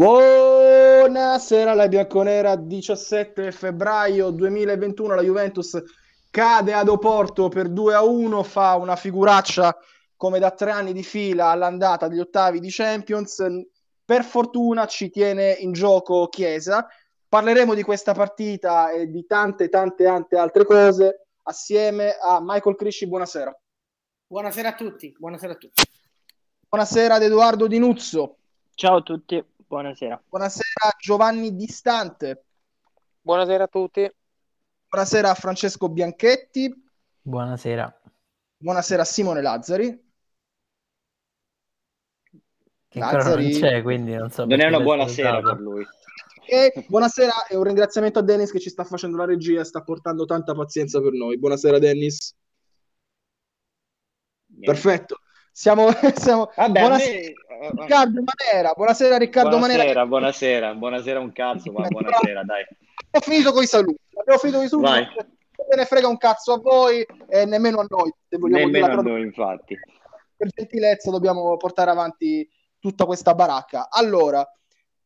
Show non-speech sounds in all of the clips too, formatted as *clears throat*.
Buonasera alla bianconera, 17 febbraio 2021 la Juventus cade ad Oporto per 2 a 1, fa una figuraccia come da tre anni di fila all'andata degli ottavi di Champions. Per fortuna ci tiene in gioco Chiesa. Parleremo di questa partita e di tante, tante, tante altre cose assieme a Michael Crisci. Buonasera. Buonasera a tutti. Buonasera a tutti. Buonasera ad Edoardo Dinuzzo. Ciao a tutti. Buonasera. Buonasera Giovanni Distante. Buonasera a tutti. Buonasera a Francesco Bianchetti. Buonasera. Buonasera a Simone Lazzari. Che Lazzari... non c'è, quindi non so. Non è una buona sera per lui. E buonasera e un ringraziamento a Dennis che ci sta facendo la regia e sta portando tanta pazienza per noi. Buonasera Dennis. Niente. Perfetto. Siamo, *laughs* siamo... Vabbè, buonasera, me... Eh, Riccardo Manera. Buonasera Riccardo buonasera, Manera. Buonasera, buonasera un cazzo, ma *laughs* buonasera, dai. Ho finito con i saluti. Abbiamo finito con i saluti. Vai. Non me ne frega un cazzo a voi e nemmeno a noi. Se vogliamo nemmeno dire a noi, infatti. Per gentilezza dobbiamo portare avanti tutta questa baracca. Allora,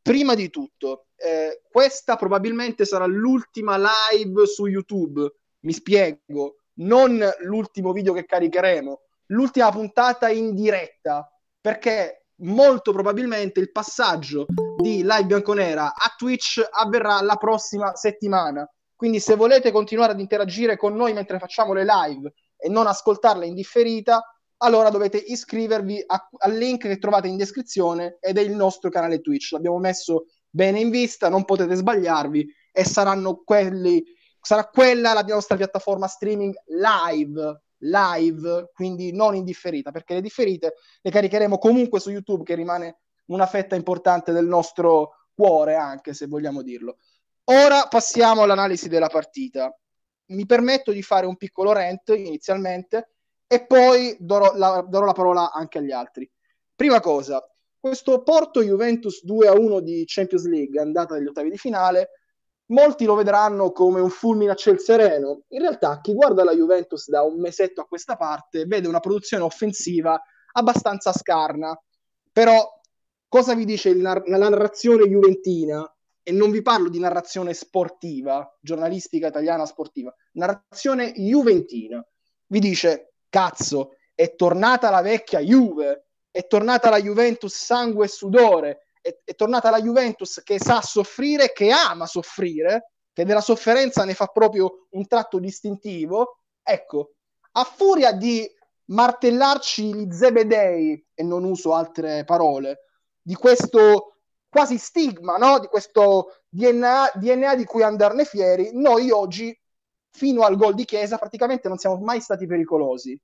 prima di tutto, eh, questa probabilmente sarà l'ultima live su YouTube. Mi spiego, non l'ultimo video che caricheremo, l'ultima puntata in diretta, perché molto probabilmente il passaggio di live bianconera a Twitch avverrà la prossima settimana. Quindi se volete continuare ad interagire con noi mentre facciamo le live e non ascoltarle in differita, allora dovete iscrivervi a, al link che trovate in descrizione ed è il nostro canale Twitch. L'abbiamo messo bene in vista, non potete sbagliarvi e saranno quelli, sarà quella la nostra piattaforma streaming live, live, quindi non in differita, perché le differite le caricheremo comunque su YouTube che rimane una fetta importante del nostro cuore anche se vogliamo dirlo. Ora passiamo all'analisi della partita. Mi permetto di fare un piccolo rant inizialmente e poi darò la, darò la parola anche agli altri. Prima cosa, questo Porto Juventus 2 a 1 di Champions League, andata agli ottavi di finale, molti lo vedranno come un fulmine a ciel sereno. In realtà, chi guarda la Juventus da un mesetto a questa parte vede una produzione offensiva abbastanza scarna. Però, cosa vi dice la narrazione juventina? E non vi parlo di narrazione sportiva, giornalistica italiana sportiva, narrazione juventina. Vi dice cazzo, è tornata la vecchia Juve, è tornata la Juventus sangue e sudore, è, è tornata la Juventus che sa soffrire, che ama soffrire, che della sofferenza ne fa proprio un tratto distintivo. Ecco, a furia di martellarci gli zebedei, e non uso altre parole, di questo quasi stigma, no? di questo DNA, DNA di cui andarne fieri, noi oggi fino al gol di Chiesa praticamente non siamo mai stati pericolosi.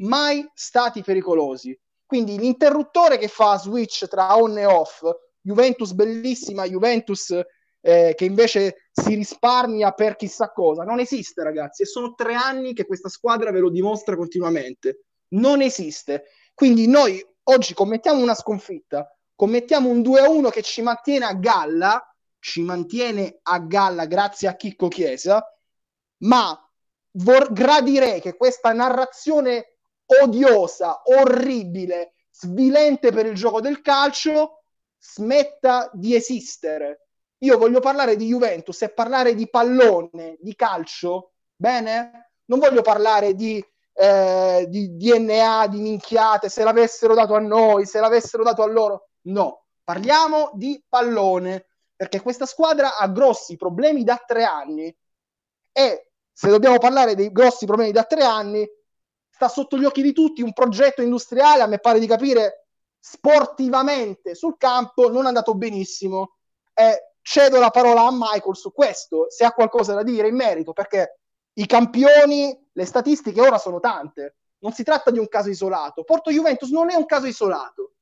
Mai stati pericolosi. Quindi l'interruttore che fa switch tra on e off, Juventus bellissima, Juventus eh, che invece si risparmia per chissà cosa, non esiste ragazzi e sono tre anni che questa squadra ve lo dimostra continuamente. Non esiste. Quindi noi oggi commettiamo una sconfitta, commettiamo un 2-1 che ci mantiene a galla, ci mantiene a galla grazie a Chicco Chiesa, ma vor- gradirei che questa narrazione odiosa, orribile, svilente per il gioco del calcio smetta di esistere. Io voglio parlare di Juventus e parlare di pallone, di calcio, bene? Non voglio parlare di, eh, di DNA, di minchiate, se l'avessero dato a noi, se l'avessero dato a loro. No, parliamo di pallone, perché questa squadra ha grossi problemi da tre anni e se dobbiamo parlare dei grossi problemi da tre anni, sta sotto gli occhi di tutti un progetto industriale, a me pare di capire, sportivamente sul campo non è andato benissimo. Eh, cedo la parola a Michael su questo, se ha qualcosa da dire in merito, perché i campioni, le statistiche ora sono tante. Non si tratta di un caso isolato. Porto Juventus non è un caso isolato.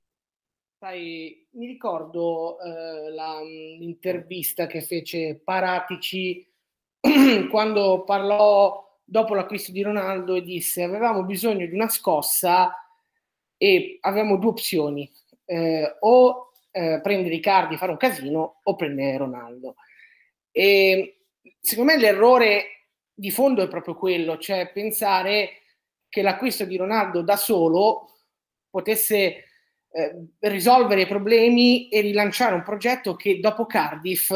Sai, mi ricordo eh, la, l'intervista che fece Paratici *clears throat* quando parlò dopo l'acquisto di Ronaldo e disse avevamo bisogno di una scossa e avevamo due opzioni, eh, o eh, prendere i cardi e fare un casino o prendere Ronaldo. E secondo me l'errore di fondo è proprio quello, cioè pensare che l'acquisto di Ronaldo da solo potesse eh, risolvere i problemi e rilanciare un progetto che dopo Cardiff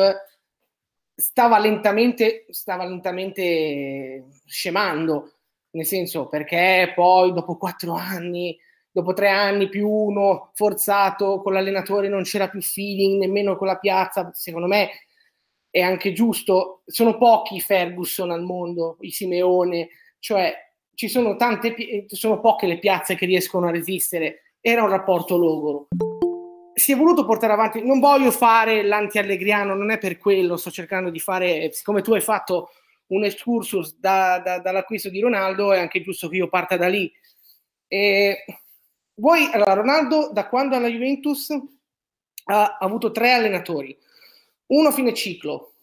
stava lentamente, stava lentamente scemando, nel senso perché poi dopo quattro anni, dopo tre anni più uno forzato con l'allenatore non c'era più feeling nemmeno con la piazza, secondo me è anche giusto, sono pochi Ferguson al mondo, i Simeone, cioè ci sono tante, sono poche le piazze che riescono a resistere, era un rapporto logoro. Si è voluto portare avanti, non voglio fare l'anti-allegriano, non è per quello, sto cercando di fare, siccome tu hai fatto un excursus da, da, dall'acquisto di Ronaldo, è anche giusto che io parta da lì. E voi, allora, Ronaldo da quando alla Juventus ha avuto tre allenatori, uno fine ciclo,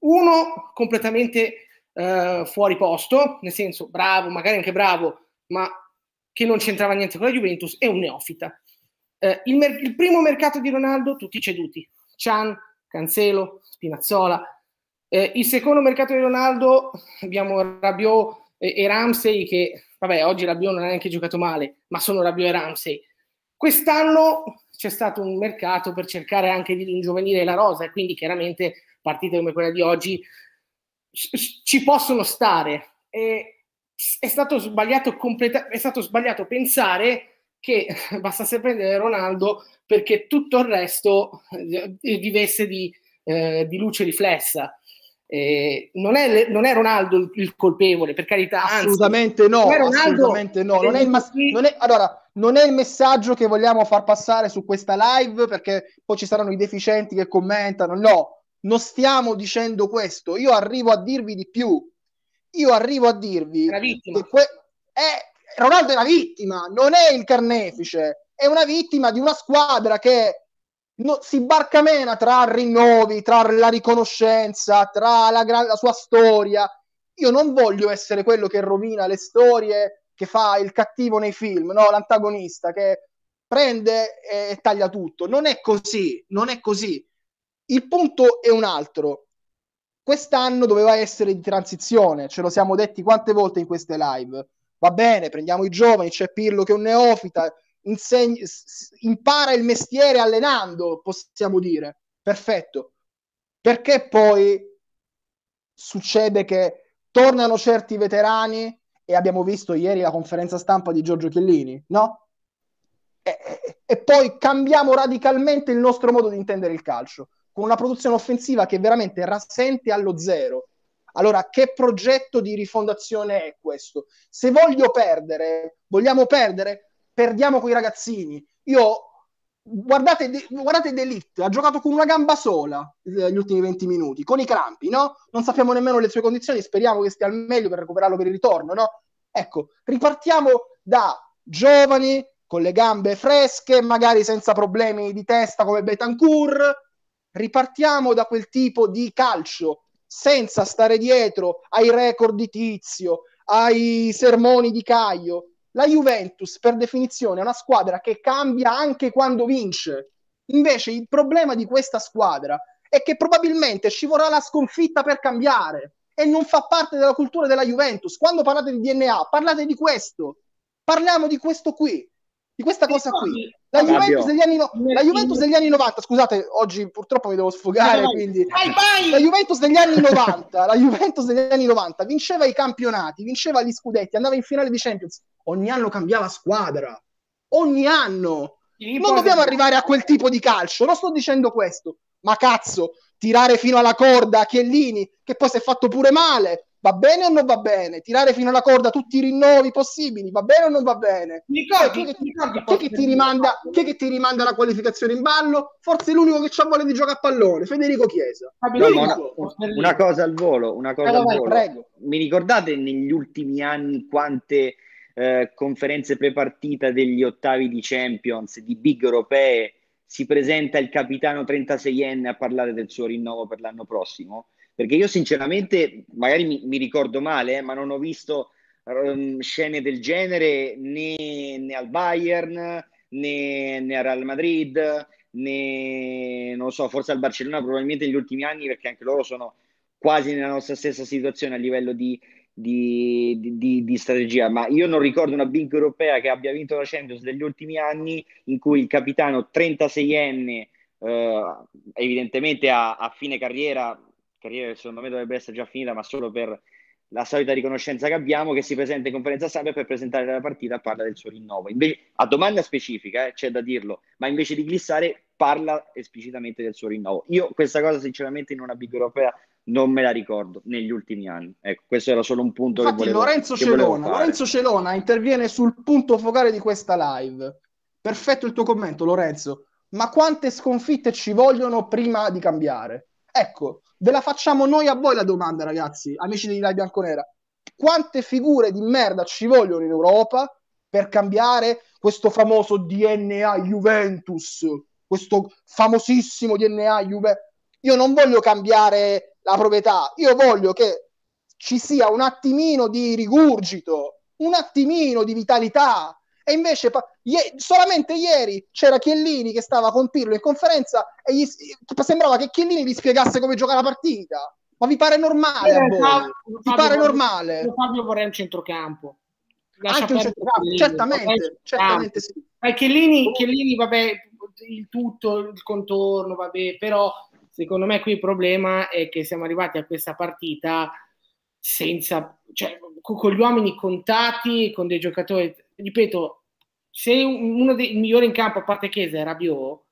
uno completamente uh, fuori posto, nel senso bravo, magari anche bravo, ma che non c'entrava niente con la Juventus, e un neofita. Eh, il, mer- il, primo mercato di Ronaldo, tutti ceduti. Chan, Cancelo, Spinazzola. Eh, il secondo mercato di Ronaldo abbiamo Rabiot e, e Ramsey che, vabbè, oggi Rabiot non ha neanche giocato male, ma sono Rabiot e Ramsey. Quest'anno c'è stato un mercato per cercare anche di ringiovanire la rosa e quindi chiaramente partite come quella di oggi ci possono stare. E è stato sbagliato, completa- è stato sbagliato pensare che *laughs* bastasse prendere Ronaldo perché tutto il resto eh, vivesse di, eh, di luce riflessa. Eh, non, è, non, è, Ronaldo il, colpevole, per carità. Assolutamente anzi, no, assolutamente no. Non è, mas- non, è, allora, non è il messaggio che vogliamo far passare su questa live perché poi ci saranno i deficienti che commentano. No, non stiamo dicendo questo. Io arrivo a dirvi di più. Io arrivo a dirvi che que- è, Ronaldo è una vittima, non è il carnefice, è una vittima di una squadra che no, si barcamena tra rinnovi, tra la riconoscenza, tra la, la sua storia. Io non voglio essere quello che rovina le storie, che fa il cattivo nei film, no? l'antagonista che prende e taglia tutto. Non è così, non è così. Il punto è un altro. Quest'anno doveva essere di transizione, ce lo siamo detti quante volte in queste live va bene, prendiamo i giovani, c'è Pirlo che è un neofita, insegni, impara il mestiere allenando, possiamo dire, perfetto. Perché poi succede che tornano certi veterani e abbiamo visto ieri la conferenza stampa di Giorgio Chiellini, no? E, e, poi cambiamo radicalmente il nostro modo di intendere il calcio, con una produzione offensiva che veramente rasente allo zero allora, che progetto di rifondazione è questo? Se voglio perdere, vogliamo perdere, perdiamo con i ragazzini. Io guardate, guardate Delict, ha giocato con una gamba sola eh, gli ultimi 20 minuti, con i crampi, no? Non sappiamo nemmeno le sue condizioni, speriamo che stia al meglio per recuperarlo per il ritorno, no? Ecco, ripartiamo da giovani con le gambe fresche, magari senza problemi di testa come Betancourt. Ripartiamo da quel tipo di calcio senza stare dietro ai record di Tizio, ai sermoni di Caio. La Juventus, per definizione, è una squadra che cambia anche quando vince. Invece il problema di questa squadra è che probabilmente ci vorrà la sconfitta per cambiare e non fa parte della cultura della Juventus. Quando parlate di DNA, parlate di questo. Parliamo di questo qui di questa cosa qui. La Juventus, degli anni, no- la Juventus degli anni 90, scusate, oggi purtroppo mi devo sfogare, quindi vai, vai. la Juventus degli anni 90, la Juventus degli anni 90 vinceva i campionati, vinceva gli scudetti, andava in finale di Champions, ogni anno cambiava squadra. Ogni anno. Non dobbiamo arrivare a quel tipo di calcio, non sto dicendo questo, ma cazzo, tirare fino alla corda a Chiellini, che poi si è fatto pure male, Va bene o non va bene? Tirare fino alla corda tutti i rinnovi possibili, va bene o non va bene? Ricordi, chi, chi, che ti rimanda, chi che ti rimanda la qualificazione in ballo? Forse l'unico che c'ha voglia di giocare a pallone, Federico Chiesa. No, una, una, cosa al volo, una cosa allora, al volo. Prego. Mi ricordate negli ultimi anni quante eh, conferenze prepartita degli ottavi di Champions, di big europee, si presenta il capitano 36enne a parlare del suo rinnovo per l'anno prossimo? Perché io sinceramente, magari mi, mi ricordo male, eh, ma non ho visto um, scene del genere né, né al Bayern né, né, al Real Madrid né, non so, forse al Barcellona probabilmente negli ultimi anni perché anche loro sono quasi nella nostra stessa situazione a livello di, di, di, di, strategia, ma io non ricordo una big europea che abbia vinto la Champions degli ultimi anni in cui il capitano 36enne, eh, evidentemente a, a, fine carriera, carriera che secondo me dovrebbe essere già finita, ma solo per la solita riconoscenza che abbiamo, che si presenta in conferenza stampa per presentare la partita parla del suo rinnovo. Invece, a domanda specifica, eh, c'è da dirlo, ma invece di glissare parla esplicitamente del suo rinnovo. Io questa cosa sinceramente in una big europea non me la ricordo negli ultimi anni. Ecco, questo era solo un punto Infatti, che volevo Lorenzo Celona, Lorenzo Celona interviene sul punto focale di questa live. Perfetto il tuo commento, Lorenzo. Ma quante sconfitte ci vogliono prima di cambiare? Ecco, ve la facciamo noi a voi la domanda, ragazzi, amici di Live Bianconera. Quante figure di merda ci vogliono in Europa per cambiare questo famoso DNA Juventus, questo famosissimo DNA Juventus? Io non voglio cambiare la proprietà. Io voglio che ci sia un attimino di rigurgito, un attimino di vitalità. E invece ie- solamente ieri c'era Chiellini che stava con Pirlo in conferenza e gli sembrava che Chiellini gli spiegasse come giocare la partita. Ma vi pare normale? Eh, Fabio, vi pare Fabio, normale? Fabio vorrei un centrocampo. Lascia Anche un centrocampo, certamente, certamente sì. Eh, Chiellini, Chiellini, vabbè, il tutto, il contorno, vabbè, però Secondo me qui il problema è che siamo arrivati a questa partita senza, cioè, con gli uomini contati, con dei giocatori, ripeto, se uno dei migliori in campo, a parte Chiesa, è Rabiot,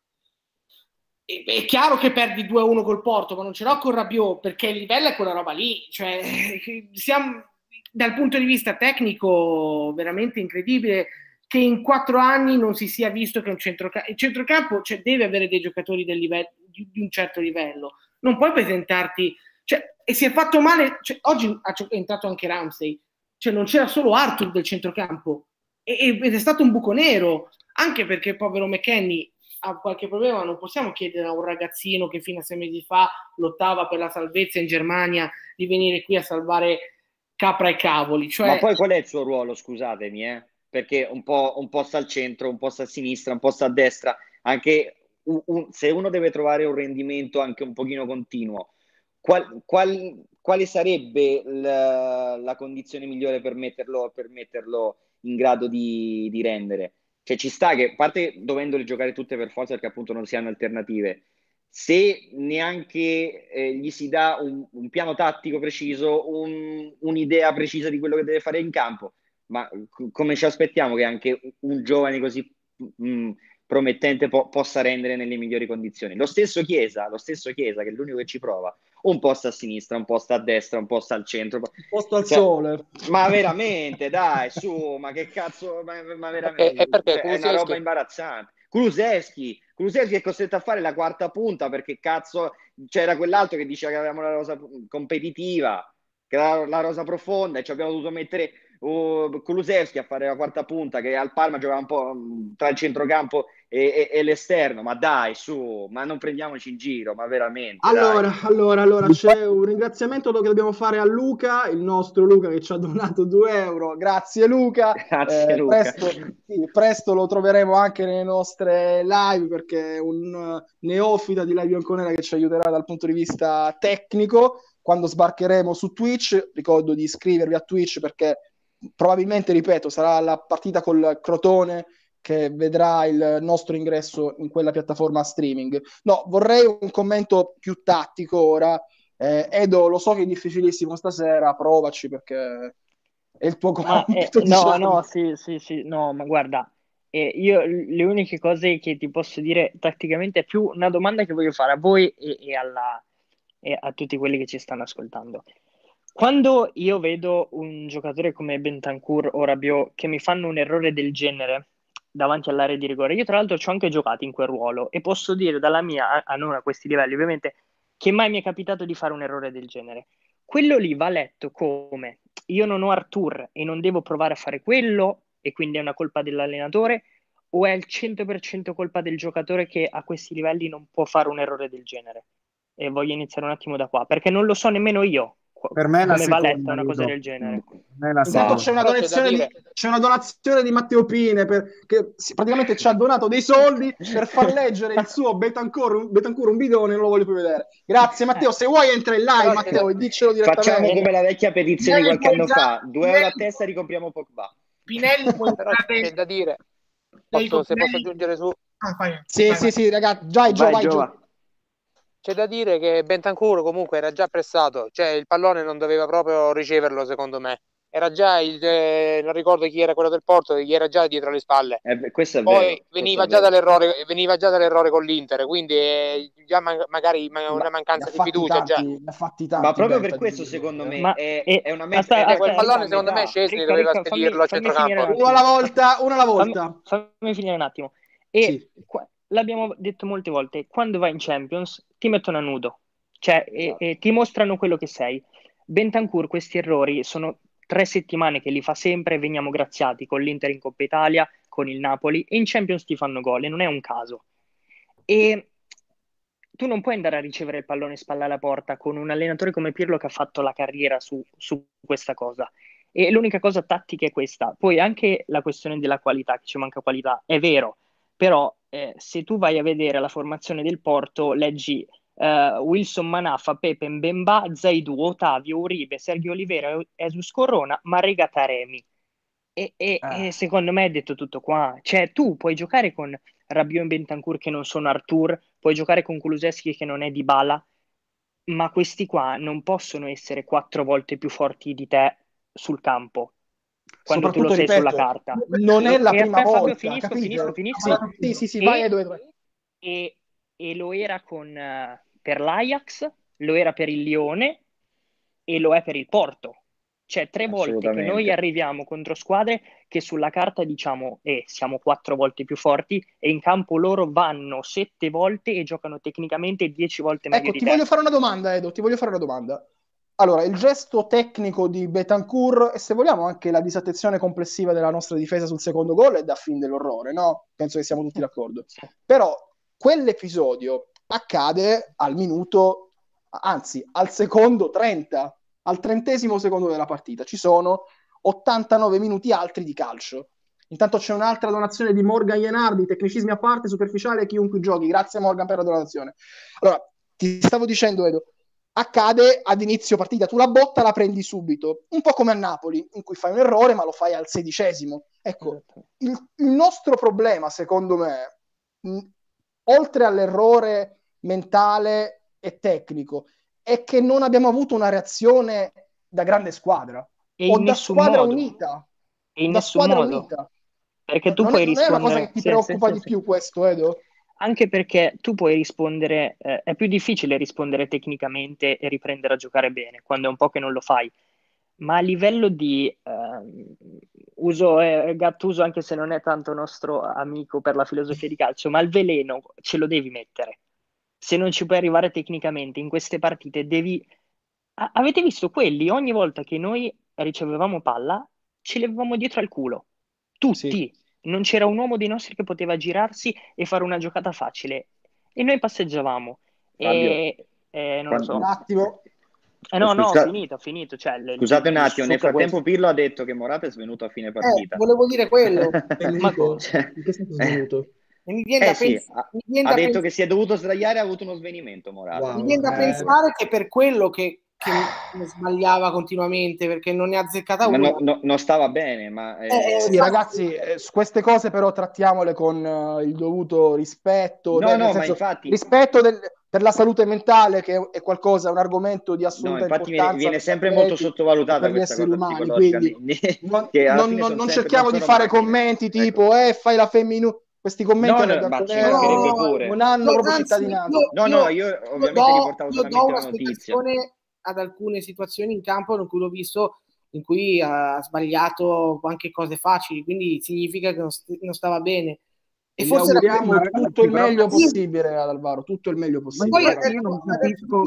è chiaro che perdi 2-1 col Porto, ma non ce l'ho con Rabiot perché il livello è quella roba lì. Cioè, *laughs* siamo dal punto di vista tecnico veramente incredibile che in quattro anni non si sia visto che un centrocampo, il centrocampo cioè, deve avere dei giocatori livello, di, di, un certo livello, non puoi presentarti, cioè, e si è fatto male, cioè, oggi è entrato anche Ramsey, cioè non c'era solo Arthur del centrocampo ed è stato un buco nero, anche perché povero McKenny ha qualche problema, non possiamo chiedere a un ragazzino che fino a sei mesi fa lottava per la salvezza in Germania di venire qui a salvare capra e cavoli. Cioè... Ma poi qual è il suo ruolo, scusatemi, eh? perché un po', un po' sta al centro, un po' sta a sinistra, un po' sta a destra, anche un, se uno deve trovare un rendimento anche un pochino continuo, qual, qual, quale sarebbe la, la, condizione migliore per metterlo, per metterlo in grado di, di, rendere? Cioè ci sta che, a parte dovendole giocare tutte per forza perché appunto non si hanno alternative, se neanche eh, gli si dà un, un piano tattico preciso, un, un'idea precisa di quello che deve fare in campo, ma come ci aspettiamo che anche un giovane così mh, mm, promettente po- possa rendere nelle migliori condizioni? Lo stesso Chiesa, lo stesso Chiesa, che è l'unico che ci prova, un po' sta a sinistra, un po' sta a destra, un po' sta al centro. Un po' sta al cioè, sole. Ma veramente, dai, su, ma che cazzo, ma, ma veramente, è, è, cioè, è una roba imbarazzante. Kulusevski, Kulusevski è costretto a fare la quarta punta perché cazzo c'era quell'altro che diceva che avevamo la rosa competitiva, che era la rosa profonda e ci abbiamo dovuto mettere uh, Kulusevski a fare la quarta punta che al Parma giocava un po' tra il centrocampo e, e, e, l'esterno, ma dai su, ma non prendiamoci in giro, ma veramente. Allora, dai. allora, allora c'è un ringraziamento che dobbiamo fare a Luca, il nostro Luca che ci ha donato 2 euro, grazie Luca. *laughs* Grazie eh, Luca. Presto, sì, presto, lo troveremo anche nelle nostre live perché è un neofita di Live Bianconera che ci aiuterà dal punto di vista tecnico. Quando sbarcheremo su Twitch, ricordo di iscrivervi a Twitch perché probabilmente, ripeto, sarà la partita col Crotone che vedrà il nostro ingresso in quella piattaforma streaming. No, vorrei un commento più tattico ora. Eh, Edo, lo so che è difficilissimo stasera, provaci perché è il tuo compito. Eh, diciamo. No, no, sì, sì, sì, no, ma guarda, eh, io le uniche cose che ti posso dire tatticamente è più una domanda che voglio fare a voi e, e, alla, e a tutti quelli che ci stanno ascoltando. Quando io vedo un giocatore come Bentancur o Rabiot che mi fanno un errore del genere davanti all'area di rigore, io tra l'altro ci ho anche giocato in quel ruolo e posso dire dalla mia, a non a questi livelli ovviamente, che mai mi è capitato di fare un errore del genere. Quello lì va letto come io non ho Artur e non devo provare a fare quello e quindi è una colpa dell'allenatore o è al 100% colpa del giocatore che a questi livelli non può fare un errore del genere? E voglio iniziare un attimo da qua, perché non lo so nemmeno io per me come Valletta, una cosa del genere. Intanto c'è una, donazione di, c'è una donazione di Matteo Pine per, che praticamente ci ha donato dei soldi per far leggere il suo Betancourt, Betancourt un video non lo voglio più vedere. Grazie Matteo, se vuoi entra in live Matteo e diccelo direttamente. Facciamo come la vecchia petizione di qualche anno fa, due euro a testa ricompriamo Pogba. Pinelli *laughs* può c'è da dire. Posso, se posso aggiungere su... Ah, vai, sì, vai, sì, vai. sì, ragazzi, vai, Gio, vai, Gio. C'è da dire che Bentancur comunque era già pressato, cioè il pallone non doveva proprio riceverlo secondo me. Era già il, eh, non ricordo chi era quello del Porto, gli era già dietro le spalle. Eh, questo è Poi vero, veniva, già dall'errore, veniva già dall'errore con l'Inter, quindi eh, già man- magari ma- una mancanza di fiducia. Tanti, già. Tanti, ma proprio per questo, secondo me, ma è, è, una messa. Aspetta, quel pallone, secondo me, Scesni doveva spedirlo a centrocampo. Uno alla volta, uno alla volta. Fammi, fammi finire un attimo. E sì. qua, l'abbiamo detto molte volte: quando vai in Champions ti mettono a nudo cioè, e, esatto. e ti mostrano quello che sei. Bentancur questi errori sono tre settimane che li fa sempre, veniamo graziati con l'Inter in Coppa Italia, con il Napoli e in Champions ti fanno gol e non è un caso. E tu non puoi andare a ricevere il pallone spalla alla porta con un allenatore come Pirlo che ha fatto la carriera su, su questa cosa. E l'unica cosa tattica è questa. Poi anche la questione della qualità, che ci manca qualità, è vero, però eh, se tu vai a vedere la formazione del Porto, leggi uh, Wilson Manafa, Pepe Mbemba, Zaidu, Ottavio, Uribe, Sergio Olivera, Jesus Corona, Marega Taremi. E, e, ah. e, secondo me è detto tutto qua. Cioè, tu puoi giocare con Rabiot e Bentancur che non sono Artur, puoi giocare con Kuluseschi che non è di Bala, ma questi qua non possono essere quattro volte più forti di te sul campo quando tu lo sei ripeto, sulla carta. Non è la prima volta. Finisco, finisco, finisco. Sì, sì, sì, vai, dove, dove. E, e, lo era con, uh, per l'Ajax, lo era per il Lione e lo è per il Porto. Cioè, tre volte che noi arriviamo contro squadre che sulla carta diciamo, eh, siamo quattro volte più forti e in campo loro vanno sette volte e giocano tecnicamente dieci volte meglio ecco, ti te. voglio fare una domanda, Edo, ti voglio fare una domanda. Allora, il gesto tecnico di Betancourt e se vogliamo anche la disattenzione complessiva della nostra difesa sul secondo gol è da fin dell'orrore, no? Penso che siamo tutti d'accordo. Però quell'episodio accade al minuto, anzi al secondo 30, al trentesimo secondo della partita. Ci sono 89 minuti altri di calcio. Intanto c'è un'altra donazione di Morgan Ienardi, tecnicismi a parte, superficiale, chiunque giochi. Grazie Morgan per la donazione. Allora, ti stavo dicendo, Edo, accade ad inizio partita, tu la botta la prendi subito, un po' come a Napoli, in cui fai un errore ma lo fai al sedicesimo. Ecco, esatto. il, il nostro problema, secondo me, mh, oltre all'errore mentale e tecnico, è che non abbiamo avuto una reazione da grande squadra e o da squadra modo. unita. E in da squadra modo. unita. Perché tu non puoi rispondere... Non è una cosa che ti sì, preoccupa sì, di sì. più questo, Edo? Anche perché tu puoi rispondere, eh, è più difficile rispondere tecnicamente e riprendere a giocare bene, quando è un po' che non lo fai. Ma a livello di eh, uso eh, Gattuso, anche se non è tanto nostro amico per la filosofia di calcio, ma il veleno ce lo devi mettere se non ci puoi arrivare tecnicamente in queste partite, devi... A- avete visto quelli? Ogni volta che noi ricevevamo palla, ce l'avevamo dietro al culo. Tutti. Sì. Non c'era un uomo dei nostri che poteva girarsi e fare una giocata facile. E noi passeggiavamo. E, eh, non so. Un attimo. Eh no, no, Scusa... finito, finito. Cioè, le, Scusate un attimo, nel frattempo questo... Pirlo ha detto che Morata è svenuto a fine partita. Eh, volevo dire quello. *laughs* Ma cioè, in che senso è svenuto? E mi viene eh da sì, pens- ha, ha detto pens- che si è dovuto sdraiare, ha avuto uno svenimento morale. Wow, mi viene da eh. pensare che per quello che, che sbagliava continuamente perché non ne ha azzeccata una. No, no, non stava bene, ma... Eh, eh, sì, ragazzi, eh, queste cose però trattiamole con uh, il dovuto rispetto. No, no, senso, infatti... Rispetto del, per la salute mentale che è qualcosa, un argomento di assoluta no, infatti importanza. Viene, viene sempre molto sottovalutata per gli esseri umani, quindi non, *laughs* non, non cerchiamo di fare commenti tipo ecco. eh, fai la femminile questi commenti no, no, pure. non hanno no, proprio cittadinanza. No, no, io ovviamente do, riportavo io do una spiegazione ad alcune situazioni in campo in cui l'ho visto in cui ha sbagliato anche cose facili, quindi significa che non, st- non stava bene. E forse auguriamo tutto il meglio possibile ad Alvaro, tutto il meglio possibile. Ma poi io non capisco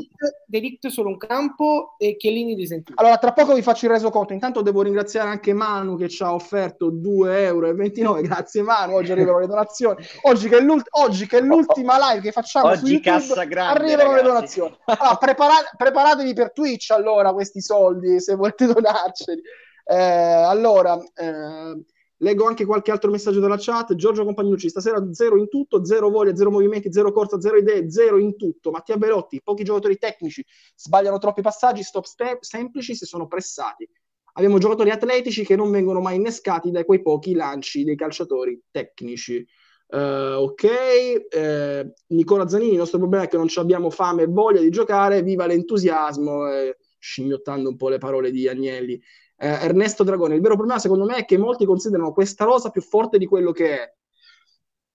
Delict solo un campo e Chiellini di sentire. Allora, tra poco vi faccio il resoconto. Intanto devo ringraziare anche Manu che ci ha offerto 2,29 euro. Grazie Manu, oggi arrivano le donazioni. Oggi che, oggi che è l'ultima live che facciamo oggi su YouTube, grande, arrivano ragazzi. le donazioni. Allora, prepara- preparatevi per Twitch allora questi soldi se volete *laughs* donarceli. Eh, allora, eh, Leggo anche qualche altro messaggio dalla chat. Giorgio Compagnucci, stasera zero in tutto, zero voglia, zero movimenti, zero corsa, zero idee, zero in tutto. Mattia Belotti, pochi giocatori tecnici, sbagliano troppi passaggi, stop step semplici se sono pressati. Abbiamo giocatori atletici che non vengono mai innescati da quei pochi lanci dei calciatori tecnici. Uh, ok, uh, Nicola Zanini, il nostro problema è che non abbiamo fame e voglia di giocare, viva l'entusiasmo, eh, scimmiottando un po' le parole di Agnelli eh, Ernesto Dragone. Il vero problema, secondo me, è che molti considerano questa rosa più forte di quello che è.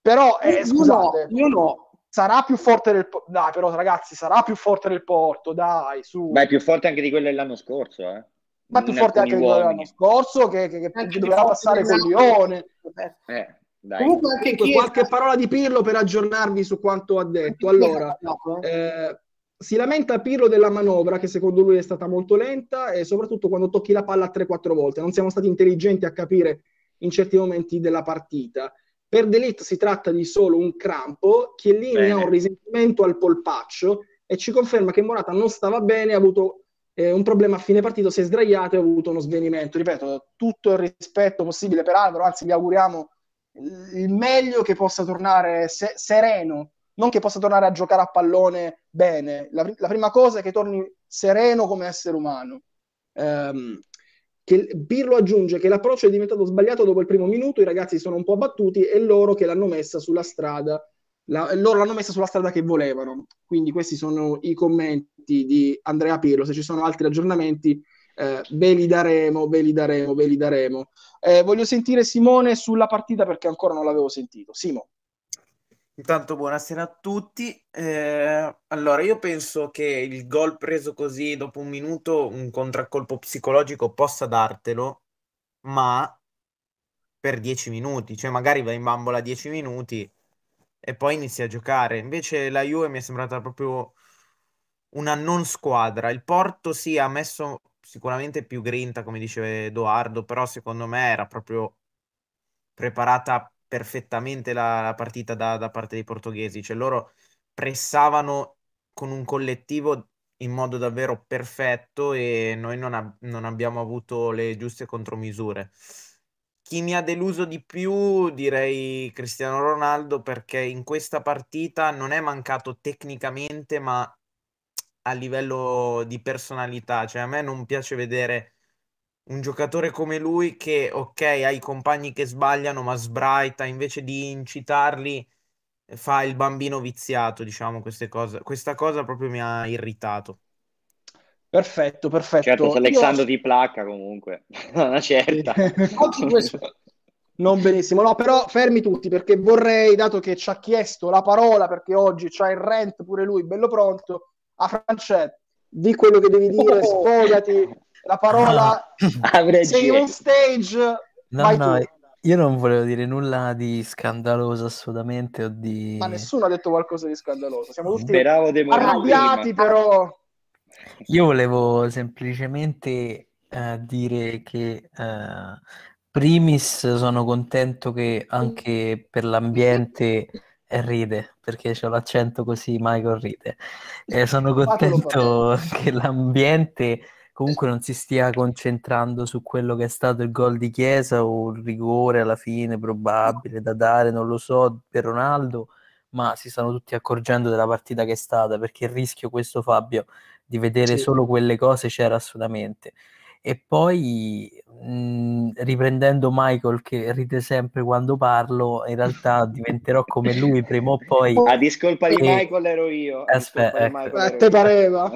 Però, eh, scusate, io no. Sarà più forte del Porto. Dai, però, ragazzi, sarà più forte del Porto. Dai, su. Ma è più forte anche di quello dell'anno scorso, eh. Ma più forte anche di quello dell'anno scorso, che, che, che, che doveva passare con Lione. Eh. Dai. Comunque anche qualche parola di Pirlo per aggiornarvi su quanto ha detto. Allora, eh, si lamenta Pirlo della manovra che secondo lui è stata molto lenta e soprattutto quando tocchi la palla 3-4 volte. Non siamo stati intelligenti a capire in certi momenti della partita. Per Delete si tratta di solo un crampo, Chiellini bene. ha un risentimento al polpaccio e ci conferma che Morata non stava bene, ha avuto eh, un problema a fine partita, si è sdraiato e ha avuto uno svenimento. Ripeto, tutto il rispetto possibile per Alvaro, anzi gli auguriamo il meglio che possa tornare se- sereno non che possa tornare a giocare a pallone bene. La, la prima cosa è che torni sereno come essere umano. Um, che Pirlo aggiunge che l'approccio è diventato sbagliato dopo il primo minuto, i ragazzi sono un po' abbattuti e loro che l'hanno messa sulla strada, la, loro l'hanno messa sulla strada che volevano. Quindi questi sono i commenti di Andrea Pirlo. Se ci sono altri aggiornamenti, eh, ve li daremo, ve li daremo, ve li daremo. Eh, voglio sentire Simone sulla partita perché ancora non l'avevo sentito. Simo. Intanto buonasera a tutti. Eh, allora, io penso che il gol preso così dopo un minuto, un contraccolpo psicologico possa dartelo, ma per 10 minuti, cioè magari vai in bambola 10 minuti e poi inizi a giocare. Invece la Juve mi è sembrata proprio una non squadra. Il Porto sì, ha messo sicuramente più grinta, come diceva Edoardo, però secondo me era proprio preparata perfettamente la, la partita da, da, parte dei portoghesi, cioè loro pressavano con un collettivo in modo davvero perfetto e noi non, ab- non abbiamo avuto le giuste contromisure. Chi mi ha deluso di più direi Cristiano Ronaldo perché in questa partita non è mancato tecnicamente ma a livello di personalità, cioè a me non piace vedere un giocatore come lui che, ok, ha i compagni che sbagliano, ma sbraita, invece di incitarli, fa il bambino viziato, diciamo, queste cose. Questa cosa proprio mi ha irritato. Perfetto, perfetto. Certo, se Alexandro Io... ti placca comunque, *laughs* una certa. non benissimo, no, però fermi tutti perché vorrei, dato che ci ha chiesto la parola, perché oggi c'ha il rent pure lui, bello pronto, a Francesco, di quello che devi dire, oh. sfogati *laughs* la parola no. *laughs* sei on stage no no tu. io non volevo dire nulla di scandaloso assolutamente o di... ma nessuno ha detto qualcosa di scandaloso siamo tutti arrabbiati però io volevo semplicemente uh, dire che uh, primis sono contento che anche per l'ambiente ride perché c'ho l'accento così Michael ride e sono contento *laughs* che l'ambiente comunque non si stia concentrando su quello che è stato il gol di Chiesa o il rigore alla fine probabile da dare, non lo so, per Ronaldo, ma si stanno tutti accorgendo della partita che è stata, perché il rischio questo Fabio di vedere sì. solo quelle cose c'era assolutamente. E poi mh, riprendendo Michael che ride sempre quando parlo, in realtà diventerò come lui prima o poi. *laughs* A discolpa di e... Michael ero io. Aspetta, ecco. Eh, te pareva.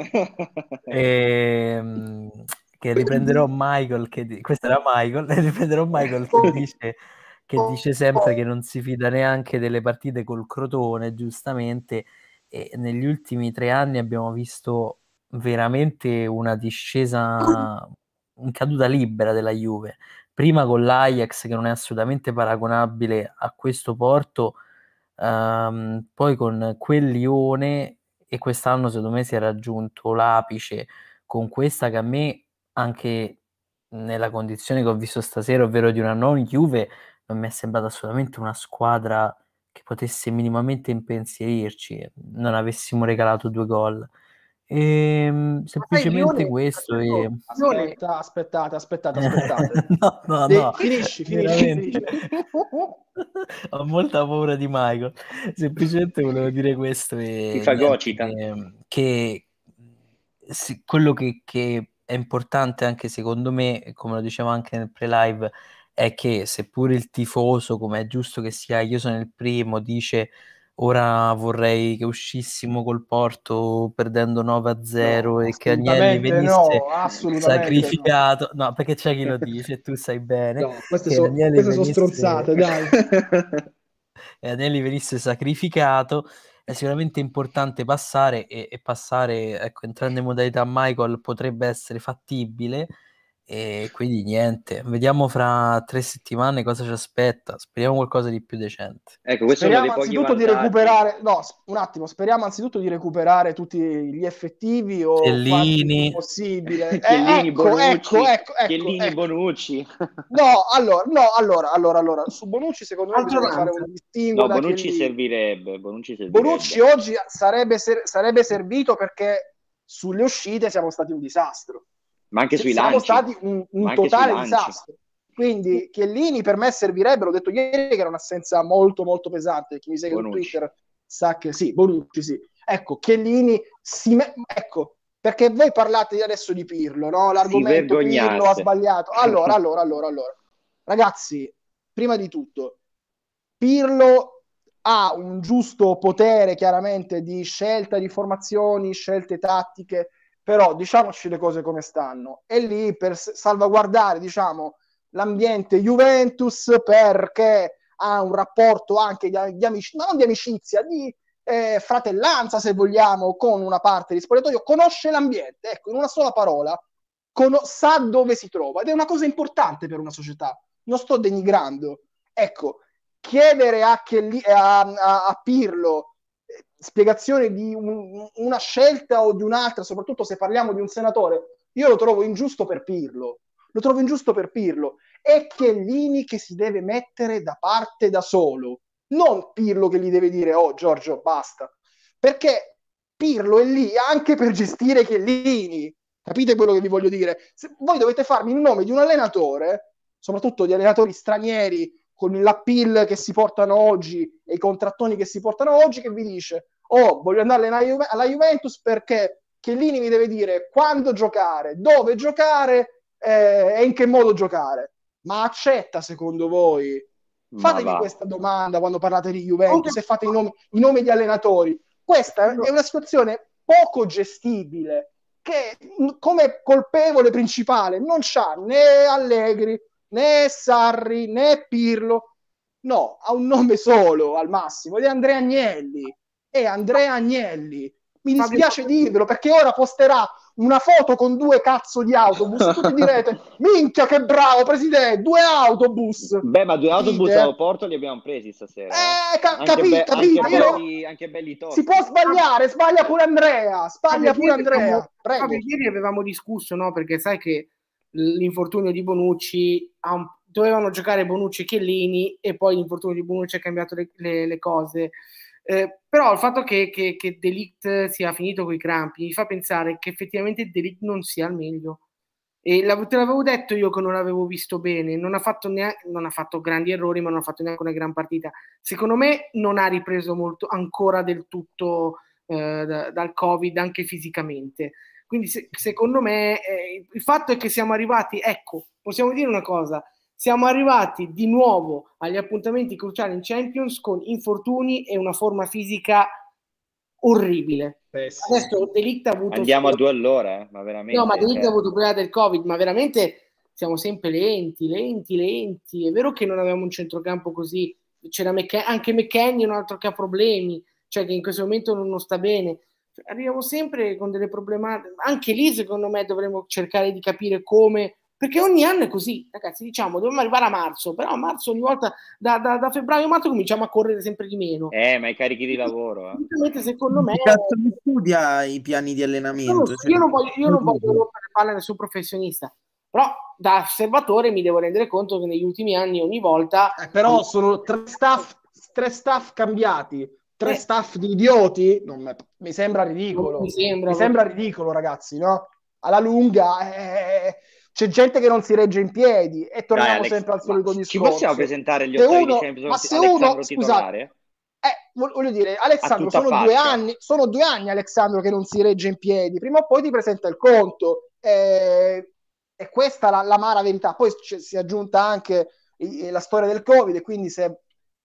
e, *laughs* ehm, che riprenderò Michael, che questo era Michael, *laughs* riprenderò Michael che dice, che dice sempre che non si fida neanche delle partite col Crotone, giustamente, e negli ultimi tre anni abbiamo visto veramente una discesa in caduta libera della Juve. Prima con l'Ajax, che non è assolutamente paragonabile a questo Porto, Um, poi con quel Lione e quest'anno secondo me si è raggiunto l'apice con questa che a me anche nella condizione che ho visto stasera, ovvero di una non Juve, non mi è sembrata assolutamente una squadra che potesse minimamente impensierirci, non avessimo regalato due gol. E, ehm, semplicemente questo. E... Aspetta, aspettate, aspettate, *laughs* aspettate. no, no, no. Finisci, finisci, finisci. *laughs* Ho molta paura di Michael. Semplicemente volevo dire questo. E, Ti fagocita. Che, che sì, quello che, che è importante anche secondo me, come lo dicevo anche nel pre-live, è che seppure il tifoso, come è giusto che sia, io sono il primo, dice ora vorrei che uscissimo col Porto perdendo 9-0 no, e che Agnelli venisse no, sacrificato. No. no. perché c'è chi lo *laughs* dice, tu sai bene. No, queste, so, queste venisse... sono stronzate, dai. *laughs* e Agnelli venisse sacrificato è sicuramente importante passare e, e passare, ecco, entrando in modalità Michael potrebbe essere fattibile e quindi niente, vediamo fra tre settimane cosa ci aspetta. Speriamo qualcosa di più decente. Ecco, questo speriamo anzitutto di recuperare, no, un attimo, speriamo anzitutto di recuperare tutti gli effettivi o Chiellini possibile. *laughs* Chiellini, eh, ecco, Bonucci, ecco, ecco, ecco, Chiellini, ecco. Bonucci. *laughs* No, allora, no, allora, allora, allora, su Bonucci secondo me bisogna fare un distinguo. No, Bonucci servirebbe, Bonucci servirebbe. Bonucci oggi sarebbe, ser- sarebbe servito perché sulle uscite siamo stati un disastro ma anche sui siamo lanci. stati un, un totale disastro. Quindi Chiellini per me servirebbe, l'ho detto ieri che era un'assenza molto molto pesante, chi mi segue su Twitter sa che sì, Bonucci sì. Ecco, Chiellini si me- ecco, perché voi parlate adesso di Pirlo, no? L'argomento Pirlo ha sbagliato. Allora, *laughs* allora, allora, allora. Ragazzi, prima di tutto, Pirlo ha un giusto potere chiaramente di scelta di formazioni, scelte tattiche, però diciamoci le cose come stanno. È lì per salvaguardare, diciamo, l'ambiente Juventus perché ha un rapporto anche di, di amicizia, non di amicizia, di eh, fratellanza, se vogliamo, con una parte di spogliatoio, conosce l'ambiente, ecco, in una sola parola, con- sa dove si trova ed è una cosa importante per una società. Non sto denigrando. Ecco, chiedere a, Kelly, a, a, a Pirlo spiegazione di un, una scelta o di un'altra, soprattutto se parliamo di un senatore, io lo trovo ingiusto per Pirlo. Lo trovo ingiusto per Pirlo. È Chiellini che si deve mettere da parte da solo, non Pirlo che gli deve dire oh Giorgio basta, perché Pirlo è lì anche per gestire Chiellini. Capite quello che vi voglio dire? Se voi dovete farmi il nome di un allenatore, soprattutto di allenatori stranieri con l'appeal che si portano oggi e i contrattoni che si portano oggi, che vi dice: Oh, voglio andare alla, Juve- alla Juventus perché Chiellini mi deve dire quando giocare, dove giocare eh, e in che modo giocare. Ma accetta secondo voi? Fatevi questa domanda quando parlate di Juventus e fate i nomi, i nomi di allenatori. Questa è una situazione poco gestibile che come colpevole principale non c'ha né Allegri né Sarri né Pirlo, no, ha un nome solo al massimo ed è Andrea Agnelli. È Andrea Agnelli. Mi dispiace dirvelo perché ora posterà una foto con due cazzo di autobus e *laughs* tutti direte minchia che bravo presidente due autobus beh ma due autobus Dite. all'aeroporto li abbiamo presi stasera eh, ca- capito capito anche, belli, anche belli tosti. si può sbagliare sbaglia pure Andrea sbaglia pure Andrea Prego. ieri avevamo discusso no perché sai che l'infortunio di Bonucci, un, dovevano giocare Bonucci e Chiellini e poi l'infortunio di Bonucci ha cambiato le, le, le cose. Eh, però il fatto che, che, che Delict sia finito con i crampi mi fa pensare che effettivamente Delict non sia al meglio. E te l'avevo detto io che non l'avevo visto bene, non ha, fatto neanche, non ha fatto grandi errori, ma non ha fatto neanche una gran partita. Secondo me non ha ripreso molto ancora del tutto eh, da, dal Covid, anche fisicamente. Quindi se, secondo me eh, il fatto è che siamo arrivati, ecco, possiamo dire una cosa, siamo arrivati di nuovo agli appuntamenti cruciali in Champions con infortuni e una forma fisica orribile. Eh sì. Adesso Delict ha avuto... Andiamo a due all'ora, eh? ma veramente... No, ma Delict ha avuto problema del Covid, ma veramente siamo sempre lenti, lenti, lenti. È vero che non avevamo un centrocampo così, c'era McK- anche McKenny, un altro che ha problemi, cioè che in questo momento non, non sta bene arriviamo sempre con delle problematiche. Anche lì, secondo me, dovremmo cercare di capire come perché ogni anno è così, ragazzi, diciamo, dobbiamo arrivare a marzo, però a marzo ogni volta, da, da, da febbraio a marzo cominciamo a correre sempre di meno. Eh, ma i carichi di lavoro. Eh. Secondo me... Cazzo mi studia i piani di allenamento? Io, cioè... io non voglio, io non voglio rompere palle nessun professionista, però da osservatore mi devo rendere conto che negli ultimi anni ogni volta... Eh, però sono tre staff, tre staff cambiati, tre eh. staff di idioti, me, mi sembra ridicolo. Mi sembra, mi sembra ridicolo, ragazzi, no? Alla lunga... Eh c'è gente che non si regge in piedi e torniamo Dai, Alex, sempre al solito discorso. Ci possiamo presentare gli ottavi uno, di Champions Ma se uno, scusate, eh, voglio dire, Alessandro, sono due, anni, sono due anni Alessandro che non si regge in piedi, prima o poi ti presenta il conto. Eh, e questa è la, l'amara verità. Poi c- si è aggiunta anche la storia del Covid, e quindi se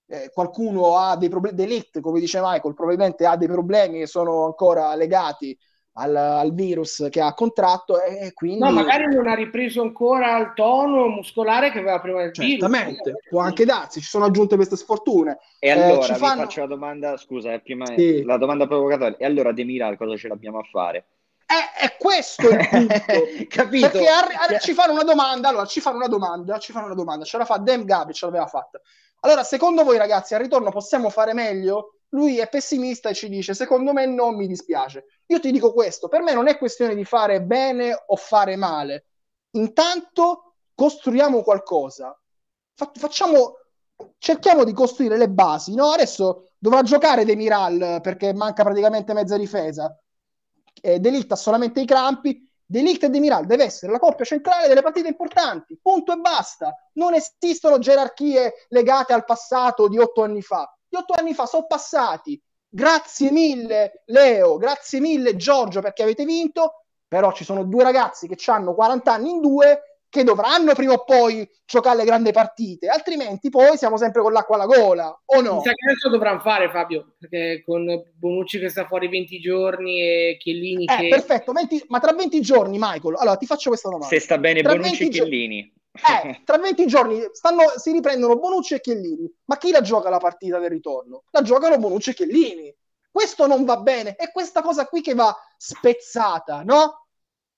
eh, qualcuno ha dei problemi, d'elite, come dice Michael, probabilmente ha dei problemi che sono ancora legati al, al, virus che ha contratto e quindi... No, magari non ha ripreso ancora il tono muscolare che aveva prima del Certamente, virus. può anche darsi, ci sono aggiunte queste sfortune. E allora, eh, vi fanno... faccio la domanda, scusa, è prima sì. la domanda provocatoria, e allora Demiral cosa ce l'abbiamo a fare? È, è questo il punto, *laughs* capito? Perché arri- arri- ci fanno una domanda, allora ci fanno una domanda, ci fanno una domanda, ce la fa Dem Gabi, ce l'aveva fatta. Allora, secondo voi ragazzi, al ritorno possiamo fare meglio? lui è pessimista e ci dice secondo me non mi dispiace. Io ti dico questo, per me non è questione di fare bene o fare male. Intanto costruiamo qualcosa. Fa- facciamo cerchiamo di costruire le basi, no? Adesso dovrà giocare Demiral perché manca praticamente mezza difesa. Eh, Delict ha solamente i crampi. Delict e Demiral deve essere la coppia centrale delle partite importanti, punto e basta. Non esistono gerarchie legate al passato di otto anni fa gli otto anni fa sono passati. Grazie mille Leo, grazie mille Giorgio perché avete vinto, però ci sono due ragazzi che hanno 40 anni in due che dovranno prima o poi giocare le grandi partite, altrimenti poi siamo sempre con l'acqua alla gola, o no? Sa che adesso dovranno fare Fabio, perché con Bonucci che sta fuori 20 giorni e Chiellini eh, che... perfetto, 20, ma tra 20 giorni Michael, allora ti faccio questa domanda. Se sta bene tra Bonucci e Chiellini. Eh, tra 20 giorni stanno, si riprendono Bonucci e Chiellini. Ma chi la gioca la partita del ritorno? La giocano Bonucci e Chiellini. Questo non va bene. È questa cosa qui che va spezzata, no?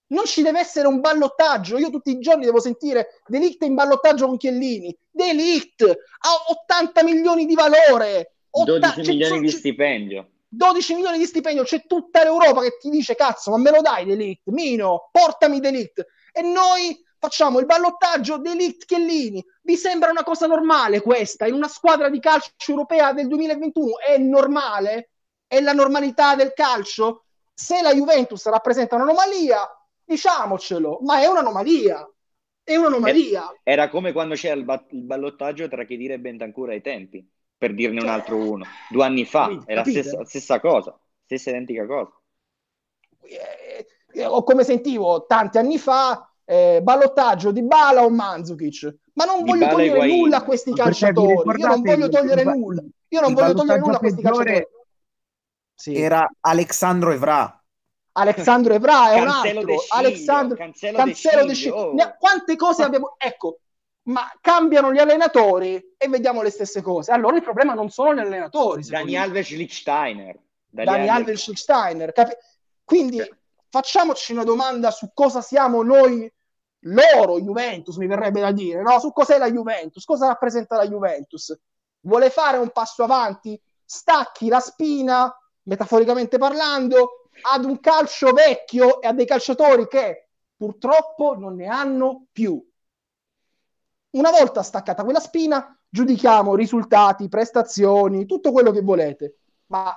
Non ci deve essere un ballottaggio. Io tutti i giorni devo sentire Delict in ballottaggio con Chiellini. Delict ha 80 milioni di valore. 12 milioni di stipendio. 12 milioni di stipendio. C'è tutta l'Europa che ti dice: Cazzo, ma me lo dai Delict? Mino, portami Delict. E noi facciamo il ballottaggio dell'It Chiellini. Vi sembra una cosa normale questa? In una squadra di calcio europea del 2021 è normale? È la normalità del calcio? Se la Juventus rappresenta un'anomalia, diciamocelo, ma è un'anomalia. È un'anomalia. Era come quando c'era il, ba- il ballottaggio tra Chedira e Bentancura ai tempi, per dirne cioè, un altro uno. Due anni fa, capite, è la stessa, stessa cosa, stessa identica cosa. Eh, eh, o come sentivo tanti anni fa, eh, ballottaggio di Bala o Manzukic. Ma non voglio togliere nulla a questi calciatori. Io non voglio togliere il, nulla. Io non voglio togliere nulla a questi calciatori. Sì. Era Alexandro Evra. Alexandro Evra è un altro. Alexandro Cancelo, Cancelo De Sciglio. Oh. Quante cose abbiamo. Ecco, ma cambiano gli allenatori e vediamo le stesse cose. Allora il problema non sono gli allenatori. Dani Alves Lichsteiner. Dani Alves Lichsteiner. Capi- Quindi sì. facciamoci una domanda su cosa siamo noi loro Juventus, mi verrebbe da dire, no? Su cos'è la Juventus, cosa rappresenta la Juventus. Vuole fare un passo avanti? Stacchi la spina, metaforicamente parlando, ad un calcio vecchio e a dei calciatori che purtroppo non ne hanno più. Una volta staccata quella spina, giudichiamo risultati, prestazioni, tutto quello che volete. Ma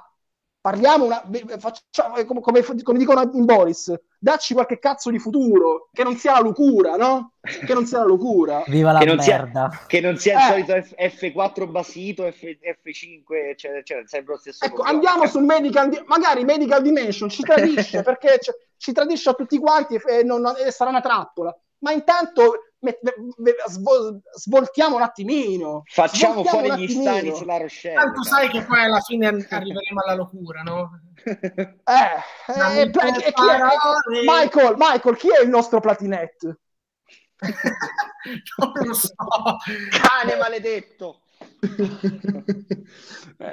parliamo una, facciamo, come, come, dicono in Boris, dacci qualche cazzo di futuro, che non sia la locura, no? Che non sia la locura. *laughs* Viva la che non merda. Sia, che non sia il eh. solito F, 4 basito, F, F5, eccetera, eccetera, sempre lo stesso. Ecco, problema. andiamo sul medical, magari Medical Dimension ci tradisce, *laughs* perché ci, ci tradisce a tutti quanti e, non, e sarà una trappola. Ma intanto svoltiamo un attimino. Facciamo fuori gli stani sulla Rochelle. Tanto sai che poi alla fine *laughs* arriveremo alla locura, no? eh, eh, eh, chi è, Michael, Michael, chi è il nostro platinette? *laughs* non lo so. Cane maledetto. *laughs* eh,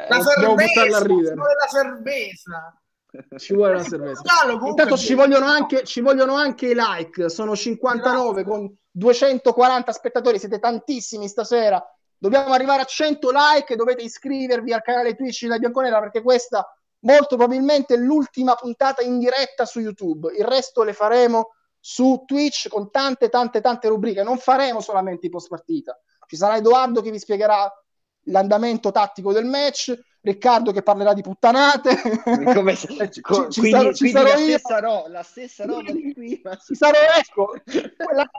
la cerveza, la cerveza ci vuole una cerveza. Intanto ci vogliono, anche, ci vogliono anche i like, sono 59 con 240 spettatori, siete tantissimi stasera. Dobbiamo arrivare a 100 like, dovete iscrivervi al canale Twitch di Bianconera perché questa molto probabilmente è l'ultima puntata in diretta su YouTube. Il resto le faremo su Twitch con tante tante tante rubriche. Non faremo solamente i post partita. Ci sarà Edoardo che vi spiegherà l'andamento tattico del match, Riccardo che parlerà di puttanate. Come se, *laughs* ci, co- ci, quindi, sarò, ci sarò la, io. Stessa ro- la stessa roba di qui. Ma... Ci sarò, ecco, *laughs* la,